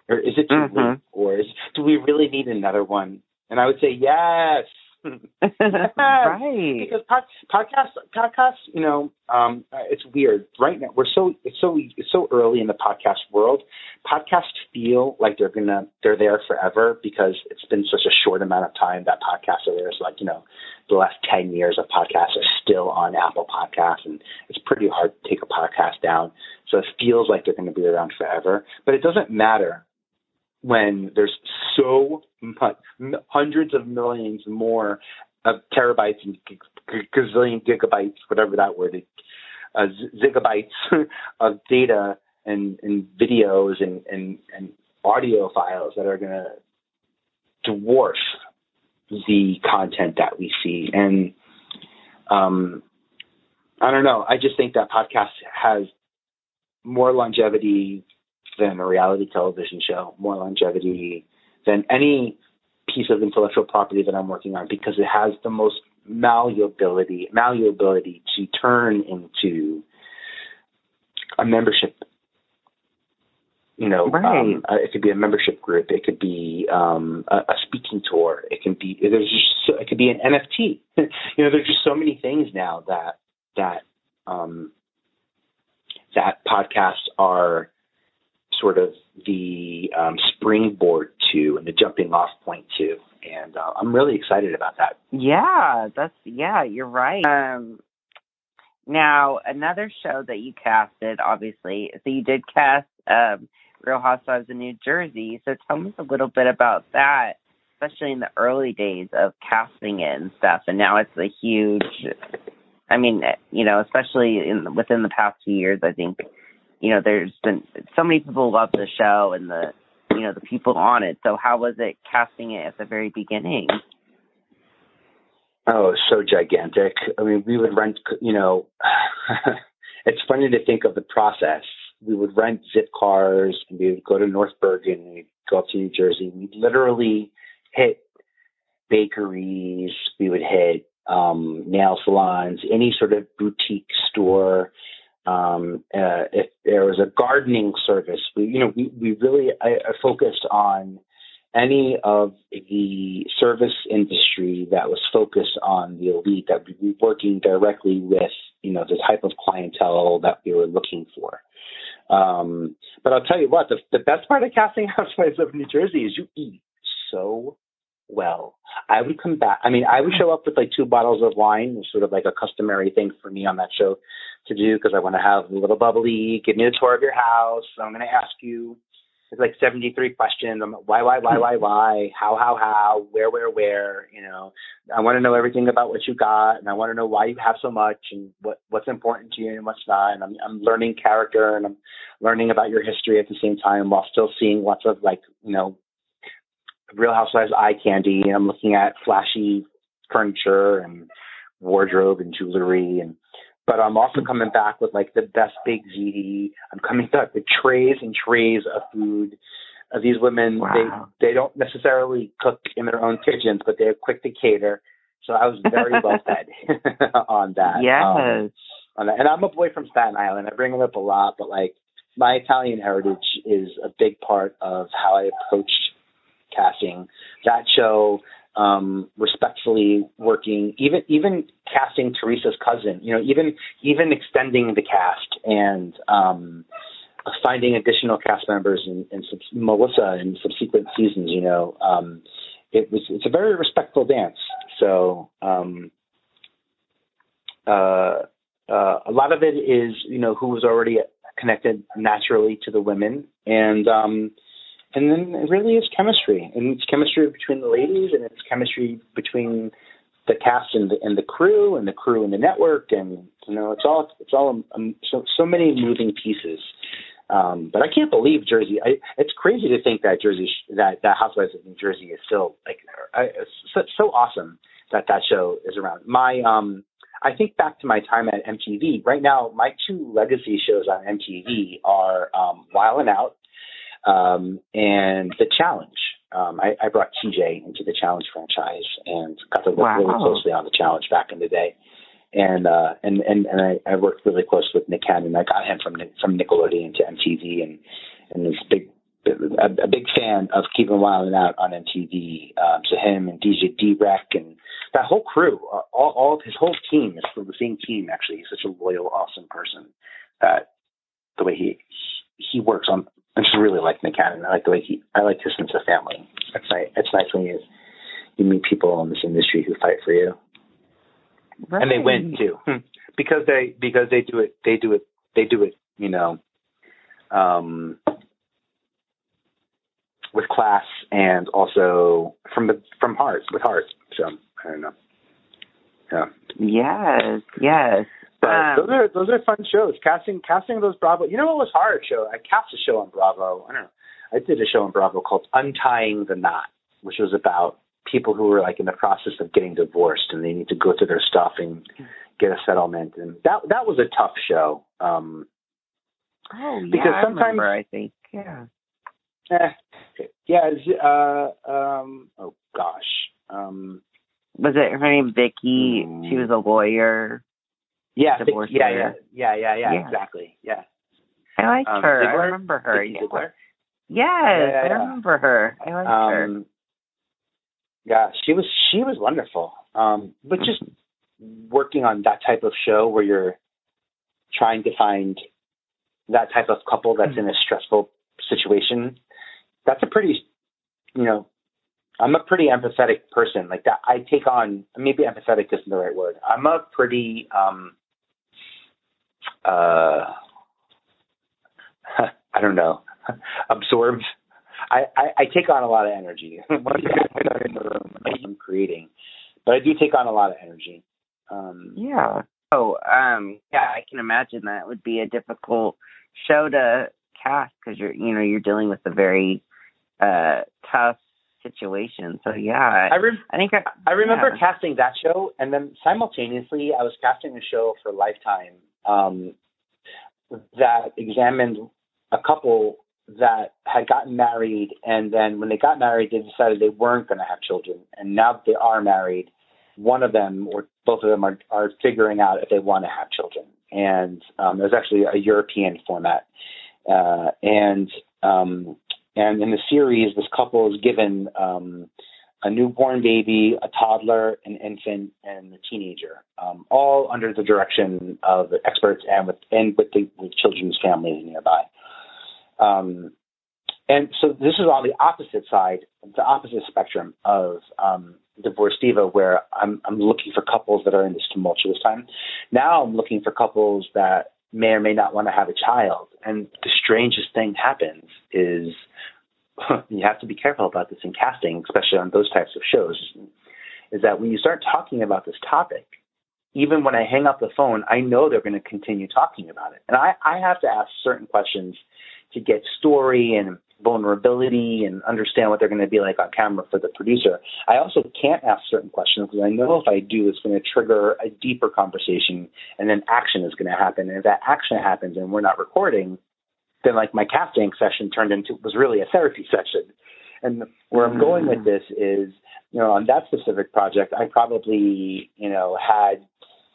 Or is it too mm-hmm. late? Or is, do we really need another one? And I would say yes. <laughs> <laughs> right. Because pod, podcasts, podcasts, you know, um, it's weird right now. We're so it's so it's so early in the podcast world. Podcasts feel like they're gonna they're there forever because it's been such a short amount of time that podcasts are there. So like you know, the last ten years of podcasts are still on Apple Podcasts, and it's pretty hard to take a podcast down. So it feels like they're going to be around forever. But it doesn't matter when there's so hundreds of millions more of terabytes and gazillion gigabytes, whatever that word is, uh, gigabytes <laughs> of data and, and videos and, and, and audio files that are going to dwarf the content that we see. And um, I don't know. I just think that podcast has more longevity than a reality television show, more longevity than any piece of intellectual property that I'm working on because it has the most malleability, malleability to turn into a membership. You know, right. um, uh, it could be a membership group. It could be um, a, a speaking tour. It can be there's just so, it could be an NFT. <laughs> you know, there's just so many things now that that um, that podcasts are sort of the um, springboard to and the jumping off point to. And uh, I'm really excited about that. Yeah, that's yeah, you're right. Um, now another show that you casted, obviously, so you did cast um, Real Housewives of New Jersey. So tell us a little bit about that, especially in the early days of casting it and stuff. And now it's a huge. I mean, you know, especially in within the past few years, I think you know, there's been so many people love the show and the, you know the people on it. So how was it casting it at the very beginning? Oh, so gigantic. I mean, we would rent, you know, <sighs> it's funny to think of the process. We would rent zip cars and we would go to North Bergen and we'd go up to New Jersey. We'd literally hit bakeries. We would hit um, nail salons, any sort of boutique store. Um, uh, if there was a gardening service, we, you know, we, we really I, I focused on any of the service industry that was focused on the elite that would be working directly with, you know, the type of clientele that we were looking for. Um, but I'll tell you what, the, the best part of casting <laughs> Housewives of New Jersey is you eat so well. I would come back. I mean, I would show up with like two bottles of wine, was sort of like a customary thing for me on that show to do because I want to have a little bubbly. Give me a tour of your house. I'm going to ask you it's like 73 questions. I'm, why, why, why, why, why? How, how, how? Where, where, where? You know, I want to know everything about what you got, and I want to know why you have so much, and what what's important to you and what's not. And I'm I'm learning character, and I'm learning about your history at the same time, while still seeing lots of like you know, Real Housewives eye candy. And I'm looking at flashy furniture and wardrobe and jewelry and but I'm also coming back with like the best big ziti. I'm coming back with trays and trays of food. Uh, these women, wow. they they don't necessarily cook in their own kitchens, but they're quick to cater. So I was very well <laughs> fed <laughs> on that. Um, yes. Um, on that. And I'm a boy from Staten Island. I bring it up a lot, but like my Italian heritage is a big part of how I approached casting that show um, respectfully working, even even casting Teresa's cousin, you know, even even extending the cast and um, finding additional cast members and, and Melissa in subsequent seasons, you know, um, it was it's a very respectful dance. So um, uh, uh, a lot of it is you know who was already connected naturally to the women and um, and then it really is chemistry, and it's chemistry between the ladies, and it's chemistry between the cast and the and the crew, and the crew and the network, and you know, it's all it's all um, so so many moving pieces. Um, but I can't believe Jersey. I, it's crazy to think that Jersey, that that Housewives of New Jersey is still like I, so, so awesome that that show is around. My um, I think back to my time at MTV. Right now, my two legacy shows on MTV are um, Wild and Out um, and the challenge. Um, I, I, brought TJ into the challenge franchise and got to work wow. really closely on the challenge back in the day. And uh, and and, and I, I worked really close with Nick Cannon. I got him from from Nickelodeon to MTV, and and this big a, a big fan of Keeping Wild and Out on MTV. Um, so him and DJ D-Wrek and that whole crew, uh, all, all of his whole team is from the same team. Actually, he's such a loyal, awesome person that the way he he works on I just really like Nick Cannon. I like the way he, I like his sense of family. It's nice. It's nice when you you meet people in this industry who fight for you, right. and they win too, because they because they do it. They do it. They do it. You know, um, with class and also from the from heart with heart. So I don't know. Yeah. Yes. Yes. Um, those are those are fun shows. Casting casting those Bravo. You know what was hard? Show I cast a show on Bravo. I don't know. I did a show on Bravo called Untying the Knot, which was about people who were like in the process of getting divorced and they need to go through their stuff and get a settlement. And that that was a tough show. Um, oh yeah, because sometimes I, remember, I think yeah. Eh, yeah. Uh, um, oh gosh. Um, was it her name Vicky? She was a lawyer. Yeah, yeah, yeah, yeah, yeah, yeah, exactly. Yeah. I liked um, her. I remember her. Yeah. Yes, yeah, I remember her. I liked um, her. Yeah, she was she was wonderful. Um, but just working on that type of show where you're trying to find that type of couple that's in a stressful situation, that's a pretty, you know, I'm a pretty empathetic person. Like that, I take on maybe empathetic isn't the right word. I'm a pretty um, uh, <laughs> I don't know, <laughs> absorbs. I, I, I take on a lot of energy. <laughs> I'm creating, but I do take on a lot of energy. Um, yeah. Oh, um, yeah. I can imagine that would be a difficult show to cast because you're, you know, you're dealing with a very uh, tough situation. So yeah, I, re- I think I, I remember yeah. casting that show, and then simultaneously, I was casting a show for Lifetime um, that examined a couple that had gotten married, and then when they got married, they decided they weren't going to have children, and now that they are married, one of them or both of them are are figuring out if they want to have children, and um, there's actually a European format, uh, and um, and in the series, this couple is given um, a newborn baby, a toddler, an infant, and a teenager, um, all under the direction of experts and with and with the with children's families nearby. Um, and so this is on the opposite side, the opposite spectrum of um, Divorce Diva, where I'm, I'm looking for couples that are in this tumultuous time. Now I'm looking for couples that may or may not want to have a child. And the strangest thing happens is <laughs> you have to be careful about this in casting, especially on those types of shows, is that when you start talking about this topic, even when I hang up the phone, I know they're going to continue talking about it. And I, I have to ask certain questions to get story and vulnerability and understand what they're going to be like on camera for the producer. I also can't ask certain questions because I know if I do, it's going to trigger a deeper conversation and then action is going to happen. And if that action happens and we're not recording, then like my casting session turned into was really a therapy session. And where I'm going with mm. this is, you know, on that specific project, I probably, you know, had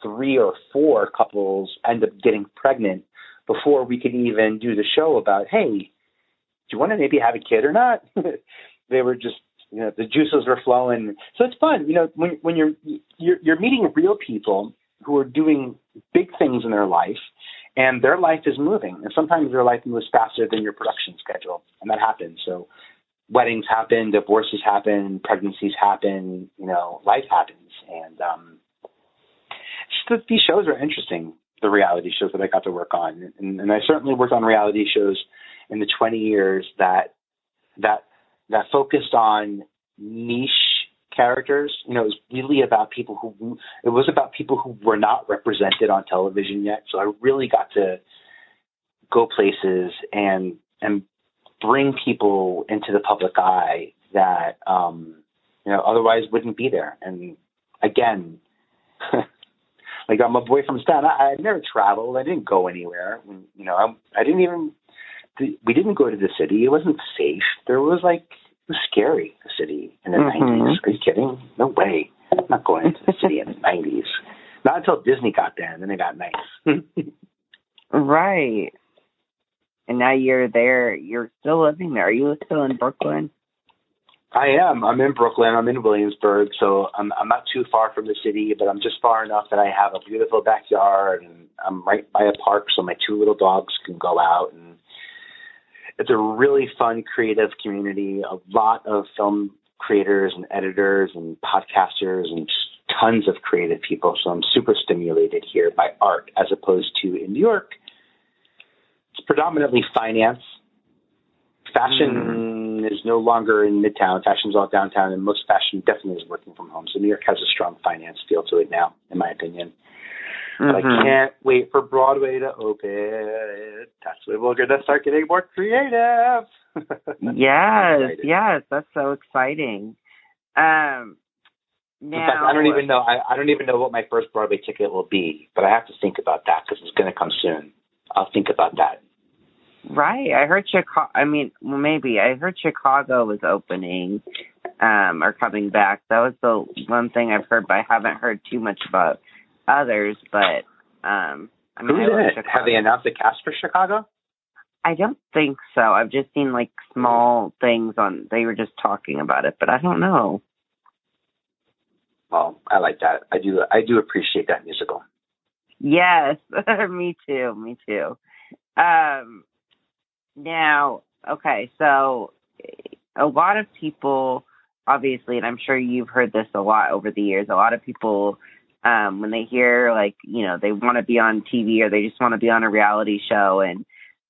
three or four couples end up getting pregnant before we could even do the show about, hey, do you want to maybe have a kid or not? <laughs> they were just, you know, the juices were flowing. So it's fun, you know, when when you're you're, you're meeting real people who are doing big things in their life and their life is moving. And sometimes their life moves faster than your production schedule, and that happens. So weddings happen, divorces happen, pregnancies happen, you know, life happens, and um, these shows are interesting. The reality shows that I got to work on, and, and I certainly worked on reality shows in the 20 years that that that focused on niche characters. You know, it was really about people who it was about people who were not represented on television yet. So I really got to go places and and bring people into the public eye that um, you know otherwise wouldn't be there. And again, <laughs> like I'm a boy from Staten. I, I never traveled. I didn't go anywhere. You know, I, I didn't even. We didn't go to the city. It wasn't safe. There was like was scary, the city in the mm-hmm. 90s. Are you kidding? No way. I'm not going to the city in the <laughs> 90s. Not until Disney got there, and then it got nice. right. And now you're there. You're still living there. Are you still in Brooklyn? I am. I'm in Brooklyn. I'm in Williamsburg, so I'm I'm not too far from the city, but I'm just far enough that I have a beautiful backyard, and I'm right by a park, so my two little dogs can go out and it's a really fun, creative community. A lot of film creators and editors and podcasters and tons of creative people. So I'm super stimulated here by art as opposed to in New York. It's predominantly finance. Fashion mm. is no longer in Midtown. Fashion's all downtown, and most fashion definitely is working from home. So New York has a strong finance feel to it now, in my opinion. Mm-hmm. I can't wait for Broadway to open. That's when we're going to start getting more creative. <laughs> yes, yes, that's so exciting. Um, now, fact, I don't even know. I, I don't even know what my first Broadway ticket will be, but I have to think about that because it's going to come soon. I'll think about that. Right. I heard Chicago. I mean, well, maybe I heard Chicago was opening um, or coming back. That was the one thing I've heard, but I haven't heard too much about others, but um, I mean, Who's in it? Have they announced a cast for Chicago? I don't think so. I've just seen like small things on. They were just talking about it, but I don't know. Well, I like that. I do. I do appreciate that musical. Yes, <laughs> me too. Me too. Um, now, okay, so a lot of people, obviously, and I'm sure you've heard this a lot over the years. A lot of people um, when they hear like you know they want to be on TV or they just want to be on a reality show and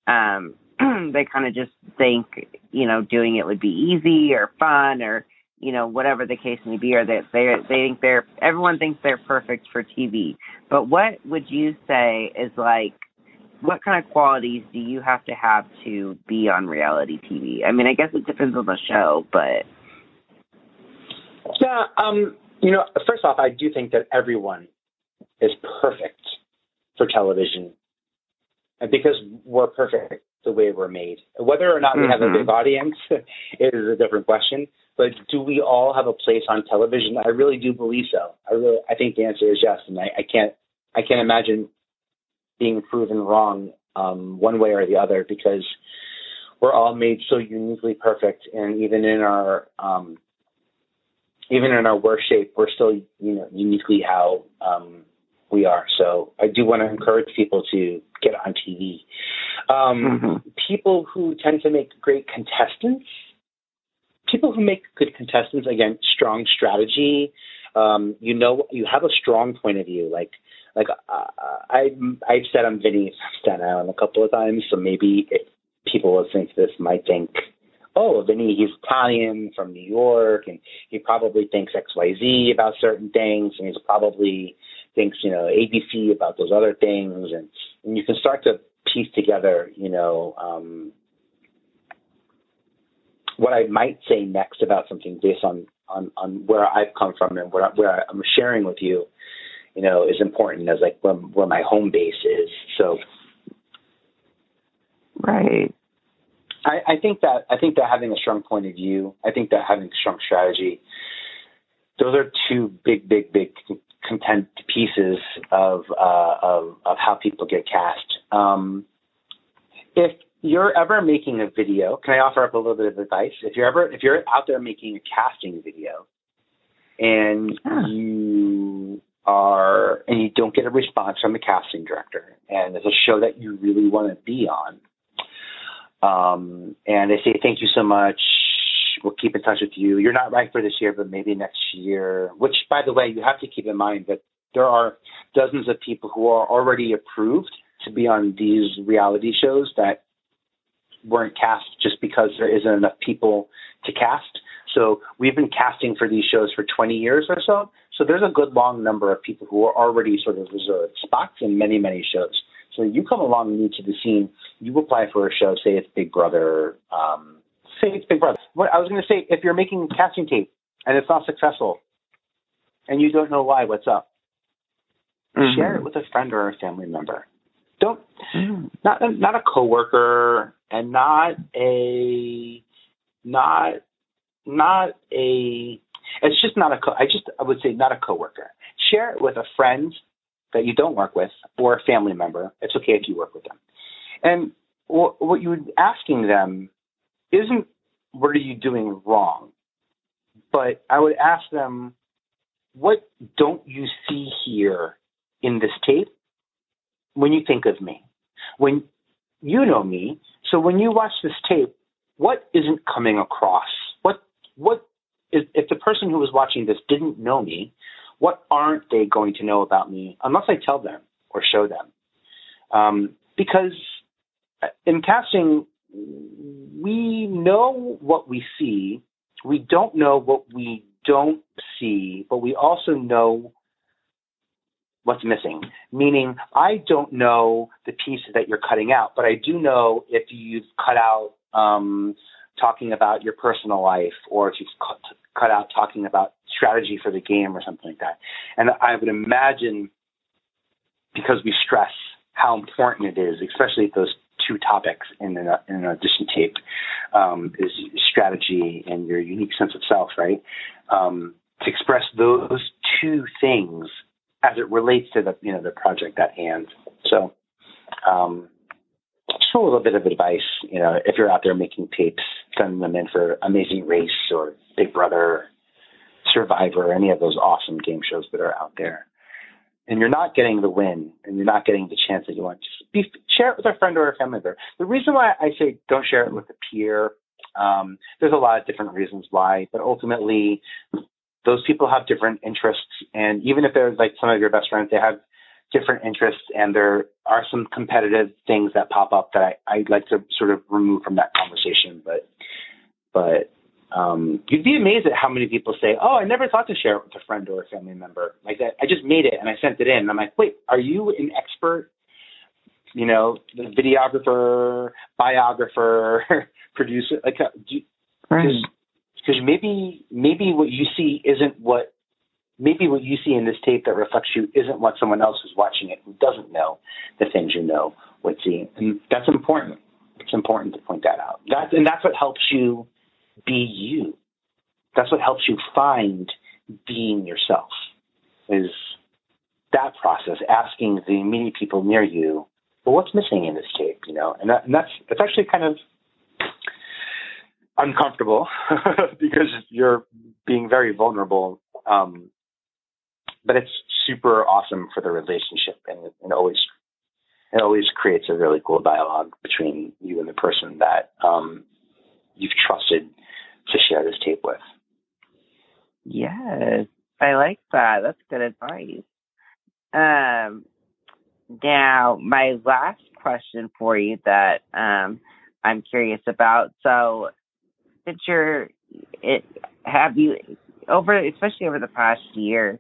um, <clears throat> they kind of just think you know doing it would be easy or fun or you know whatever the case may be or that they they think they're everyone thinks they're perfect for TV. But what would you say is like what kind of qualities do you have to have to be on reality TV? I mean, I guess it depends on the show, but yeah, um, you know, first off, I do think that everyone is perfect for television, and because we're perfect the way we're made, whether or not we have a big mm-hmm. audience <laughs> is a different question. But do we all have a place on television? I really do believe so. I really, I think the answer is yes, and I, I can't, I can't imagine being proven wrong um, one way or the other because we're all made so uniquely perfect, and even in our um, even in our worst shape, we're still you know uniquely how um, we are. So I do want to encourage people to get on TV. Um, mm-hmm. People who tend to make great contestants, people who make good contestants, again, strong strategy. Um, you know, you have a strong point of view. Like like uh, I I've said I'm Vinnie Staten Island a couple of times, so maybe if people listening to this might think, oh, Vinnie, he's Italian from New York, and he probably thinks X Y Z about certain things, and he's probably thinks you know ABC about those other things, and and you can start to piece together, you know. Um, what I might say next about something based on, on, on where I've come from and where, where I'm sharing with you you know, is important as like where, where my home base is. So, right. I, I think that I think that having a strong point of view, I think that having a strong strategy, those are two big, big, big content pieces of uh, of, of how people get cast. Um, if you're ever making a video, can I offer up a little bit of advice? If you're ever if you're out there making a casting video, and yeah. you are and you don't get a response from the casting director and it's a show that you really want to be on um, and they say thank you so much we'll keep in touch with you you're not right for this year but maybe next year which by the way you have to keep in mind that there are dozens of people who are already approved to be on these reality shows that weren't cast just because there isn't enough people to cast so we've been casting for these shows for 20 years or so. So there's a good long number of people who are already sort of reserved spots in many, many shows. So you come along new to the scene, you apply for a show, say it's Big Brother, um, say it's Big Brother. What I was going to say, if you're making casting tape and it's not successful, and you don't know why, what's up? Mm-hmm. Share it with a friend or a family member. Don't mm-hmm. not not a coworker and not a not not a it's just not a co- I just I would say not a coworker. Share it with a friend that you don't work with or a family member. It's okay if you work with them. And what, what you're asking them isn't what are you doing wrong, but I would ask them what don't you see here in this tape when you think of me? When you know me, so when you watch this tape, what isn't coming across What what is, if the person who was watching this didn't know me, what aren't they going to know about me unless I tell them or show them? Um, because in casting, we know what we see. We don't know what we don't see, but we also know what's missing. Meaning, I don't know the pieces that you're cutting out, but I do know if you've cut out um, talking about your personal life or if you've cut, cut out talking about strategy for the game or something like that. And I would imagine because we stress how important it is, especially those two topics in an, in an audition tape, um, is strategy and your unique sense of self, right? Um, to express those two things as it relates to the you know the project at hand. So um, just a little bit of advice, you know, if you're out there making tapes, send them in for Amazing Race or Big Brother, Survivor, any of those awesome game shows that are out there. And you're not getting the win, and you're not getting the chance that you want. Just be, share it with a friend or a family member. The reason why I say don't share it with a peer, um, there's a lot of different reasons why, but ultimately, those people have different interests, and even if they're like some of your best friends, they have different interests, and there are some competitive things that pop up that I, I'd like to sort of remove from that conversation. But but um, you'd be amazed at how many people say, "Oh, I never thought to share it with a friend or a family member." Like that, I just made it and I sent it in. And I'm like, "Wait, are you an expert you know, the videographer, biographer, <laughs> producer, like, because uh, maybe maybe what you see isn't what maybe what you see in this tape that reflects you isn't what someone else who's watching it who doesn't know the things you know would see, and that's important. It's important to point that out. That and that's what helps you be you. That's what helps you find being yourself. Is that process asking the immediate people near you, well, what's missing in this tape? You know, and, that, and that's that's actually kind of uncomfortable <laughs> because you're being very vulnerable. Um, but it's super awesome for the relationship, and, and always it always creates a really cool dialogue between you and the person that um, you've trusted to share this tape with. Yes, I like that. That's good advice. Um, now, my last question for you that um, I'm curious about. So, since you're, it, have you over, especially over the past year,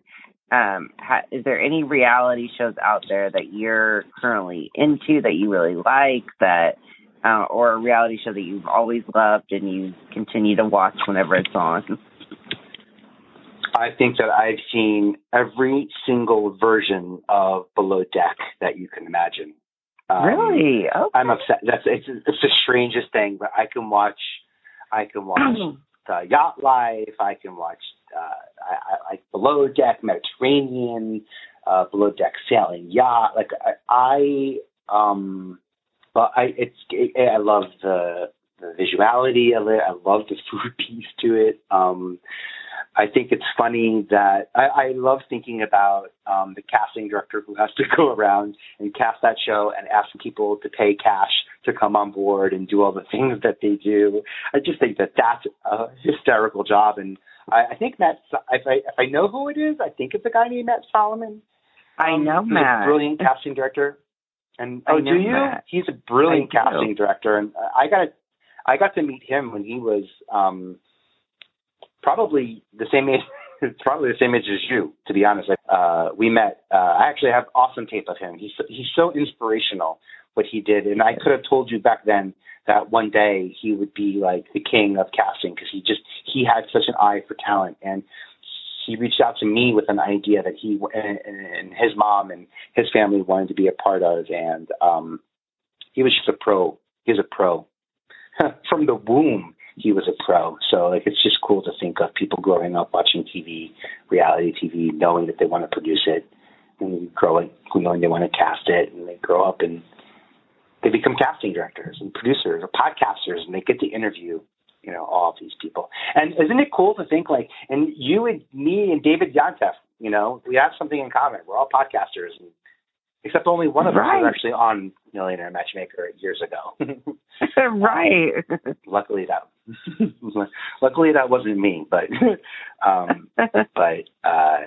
um, ha, is there any reality shows out there that you're currently into that you really like that, uh, or a reality show that you've always loved and you continue to watch whenever it's on? I think that I've seen every single version of Below Deck that you can imagine. Um, really? Okay. I'm upset. That's it's it's the strangest thing, but I can watch. I can <clears throat> watch the Yacht Life. I can watch. Uh, I, I like Below Deck Mediterranean, uh, Below Deck Sailing Yacht. Like I, I um, but I it's it, I love the the visuality of it. I love the food <laughs> piece to it. Um, I think it's funny that I, I love thinking about um, the casting director who has to <laughs> go around and cast that show and ask people to pay cash to come on board and do all the <laughs> things that they do. I just think that that's a hysterical job, and I, I think Matt. If I if I know who it is, I think it's a guy named Matt Solomon. I um, know Matt, brilliant casting director. And oh, do you? Matt. He's a brilliant casting director, and I got I got to meet him when he was. um probably the same age, <laughs> probably the same age as you, to be honest. Uh, we met. Uh, I actually have awesome tape of him. He's he's so inspirational what he did, and I could have told you back then that one day he would be like the king of casting because he just he had such an eye for talent and he reached out to me with an idea that he and, and his mom and his family wanted to be a part of and um he was just a pro he was a pro <laughs> from the womb he was a pro. So like it's just cool to think of people growing up watching TV, reality TV, knowing that they want to produce it, and growing knowing they want to cast it, and they grow up and they become casting directors and producers or podcasters, and they get to interview you know all of these people. And isn't it cool to think like and you and me and David Yontef, you know, we have something in common. We're all podcasters and except only one of right. us was actually on Millionaire Matchmaker years ago. <laughs> <laughs> right. <laughs> luckily that <laughs> luckily that wasn't me, but <laughs> um <laughs> but uh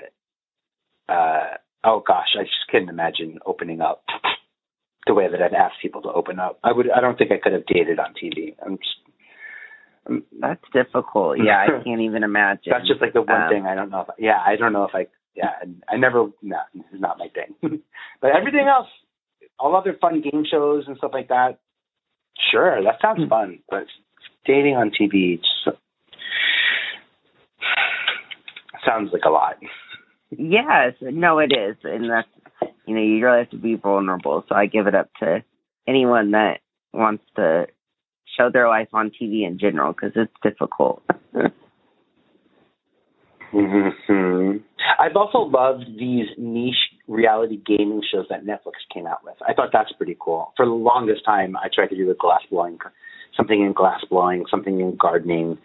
uh oh gosh, I just couldn't imagine opening up the way that I'd ask people to open up. I would I don't think I could have dated on TV. I'm just I'm, that's difficult. Yeah, I can't even imagine. That's just like the one um, thing I don't know if. I, yeah, I don't know if I yeah, I never, no, this is not my thing. but everything else, all other fun game shows and stuff like that, sure, that sounds mm fun. But dating on TV just, sounds like a lot. Yes, no, it is, and that's you know you really have to be vulnerable. So I give it up to anyone that wants to show their life on TV in general because it's difficult. Mm-hmm. I've also loved these niche reality gaming shows that Netflix came out with. I thought that's pretty cool. For the longest time, I tried to do the glass blowing, something in glass blowing, something in gardening,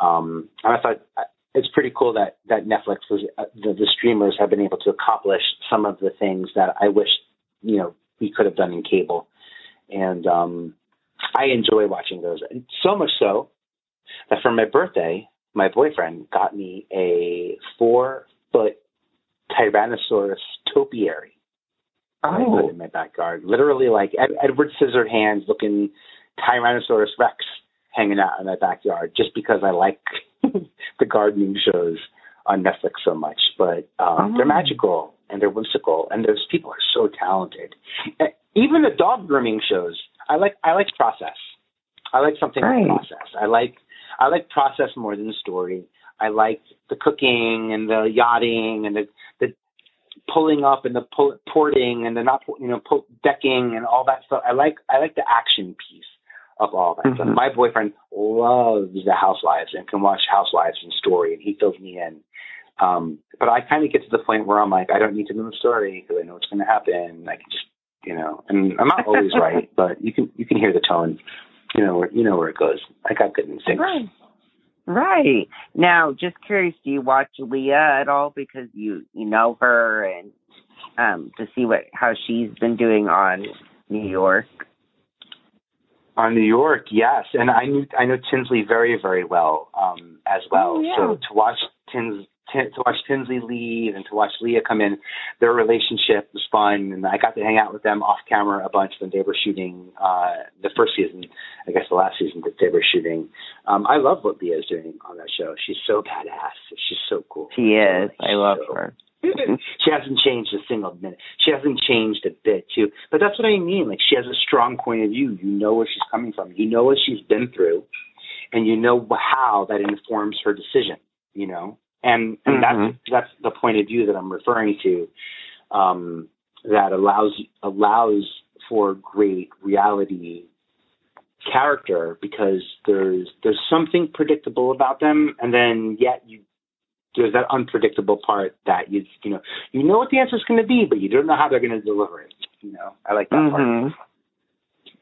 um, and I thought uh, it's pretty cool that that Netflix was uh, the, the streamers have been able to accomplish some of the things that I wish you know we could have done in cable, and um, I enjoy watching those. So much so that for my birthday, my boyfriend got me a four foot Tyrannosaurus topiary. Oh. I put oh. in my backyard. Literally like Ed- Edward Scissorhands looking Tyrannosaurus Rex hanging out in my backyard just because I like <laughs> the gardening shows on Netflix so much. But um, oh. they're magical and they're whimsical and those people are so talented. even the dog grooming shows. I like I like process. I like something Right. with process. I like I like process more than story. I like the cooking and the yachting and the the pulling up and the pull, porting and the not you know pull, decking and all that stuff. I like I like the action piece of all that stuff. Mhm. My boyfriend loves the Housewives and can watch Housewives and story, and he fills me in. Um, but I kind of get to the point where I'm like, I don't need to know the story because I know what's going to happen. I can just, you know, and I'm not always <laughs> right, but you can you can hear the tone. You know where you know where it goes. I got good instincts. Right. Right. Now, just curious, do you watch Leah at all because you you know her and um to see what how she's been doing on New York? On New York, yes, and I knew I know Tinsley very very well um, as well. Oh, yeah. So to watch Tins Tin, to watch Tinsley leave and to watch Leah come in, their relationship was fun, and I got to hang out with them off camera a bunch when they were shooting uh, the first season. I guess the last season that they were shooting. Um, I love what Leah is doing on that show. She's so badass. She's so cool. She is. I love So- her. <laughs> she hasn't changed a single minute. She hasn't changed a bit too. But that's what I mean. Like she has a strong point of view. You know where she's coming from. You know what she's been through, and you know how that informs her decision. You know, and and Mhm. that's that's the point of view that I'm referring to. Um, that allows allows for great reality character because there's there's something predictable about them, and then yet you there's that unpredictable part that you you know you know what the answer is going to be, but you don't know how they're going to deliver it. You know, I like that part. Mhm.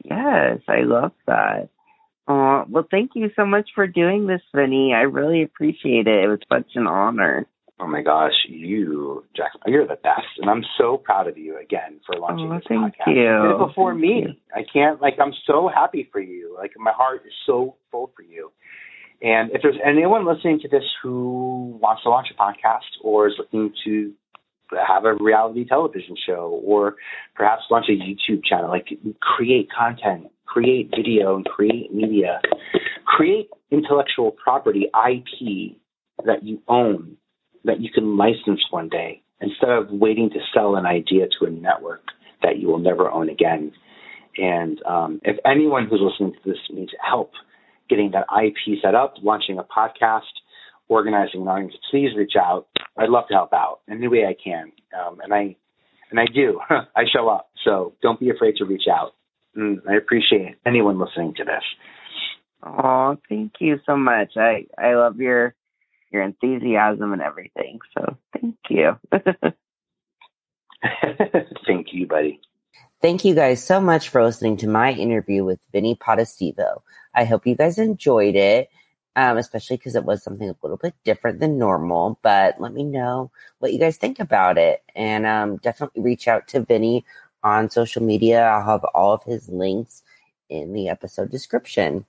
Yes, I love that. Uh, well, thank you so much for doing this, Vinnie. I really appreciate it. It was such an honor. Oh my gosh, you, Jack, you're the best, and I'm so proud of you again for launching Oh, this thank podcast. you. did it before Thank me. you. I can't like I'm so happy for you. Like my heart is so full for you. And if there's anyone listening to this who wants to launch a podcast or is looking to have a reality television show or perhaps launch a YouTube channel, like create content, create video and create media, create intellectual property, IP that you own, that you can license one day instead of waiting to sell an idea to a network that you will never own again. And um, if anyone who's listening to this needs help getting that IP set up, launching a podcast, organizing an audience, please reach out. I'd love to help out in any way I can, um, and I and I do. <laughs> I show up, so don't be afraid to reach out. Mm, I appreciate anyone listening to this. Oh, thank you so much. I I love your your enthusiasm and everything. So thank you. <laughs> <laughs> Thank you, buddy. Thank you guys so much for listening to my interview with Vinnie Potestivo. I hope you guys enjoyed it, um, especially because it was something a little bit different than normal. But let me know what you guys think about it. And um, definitely reach out to Vinnie on social media. I'll have all of his links in the episode description.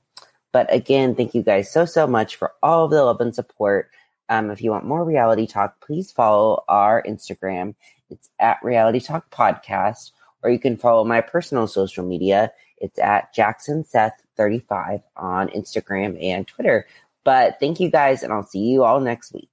But again, thank you guys so, so much for all of the love and support. Um, if you want more reality talk, please follow our Instagram. It's at Reality Talk Podcast or you can follow my personal social media. It's at Jackson Seth 35 on Instagram and Twitter. But thank you guys, and I'll see you all next week.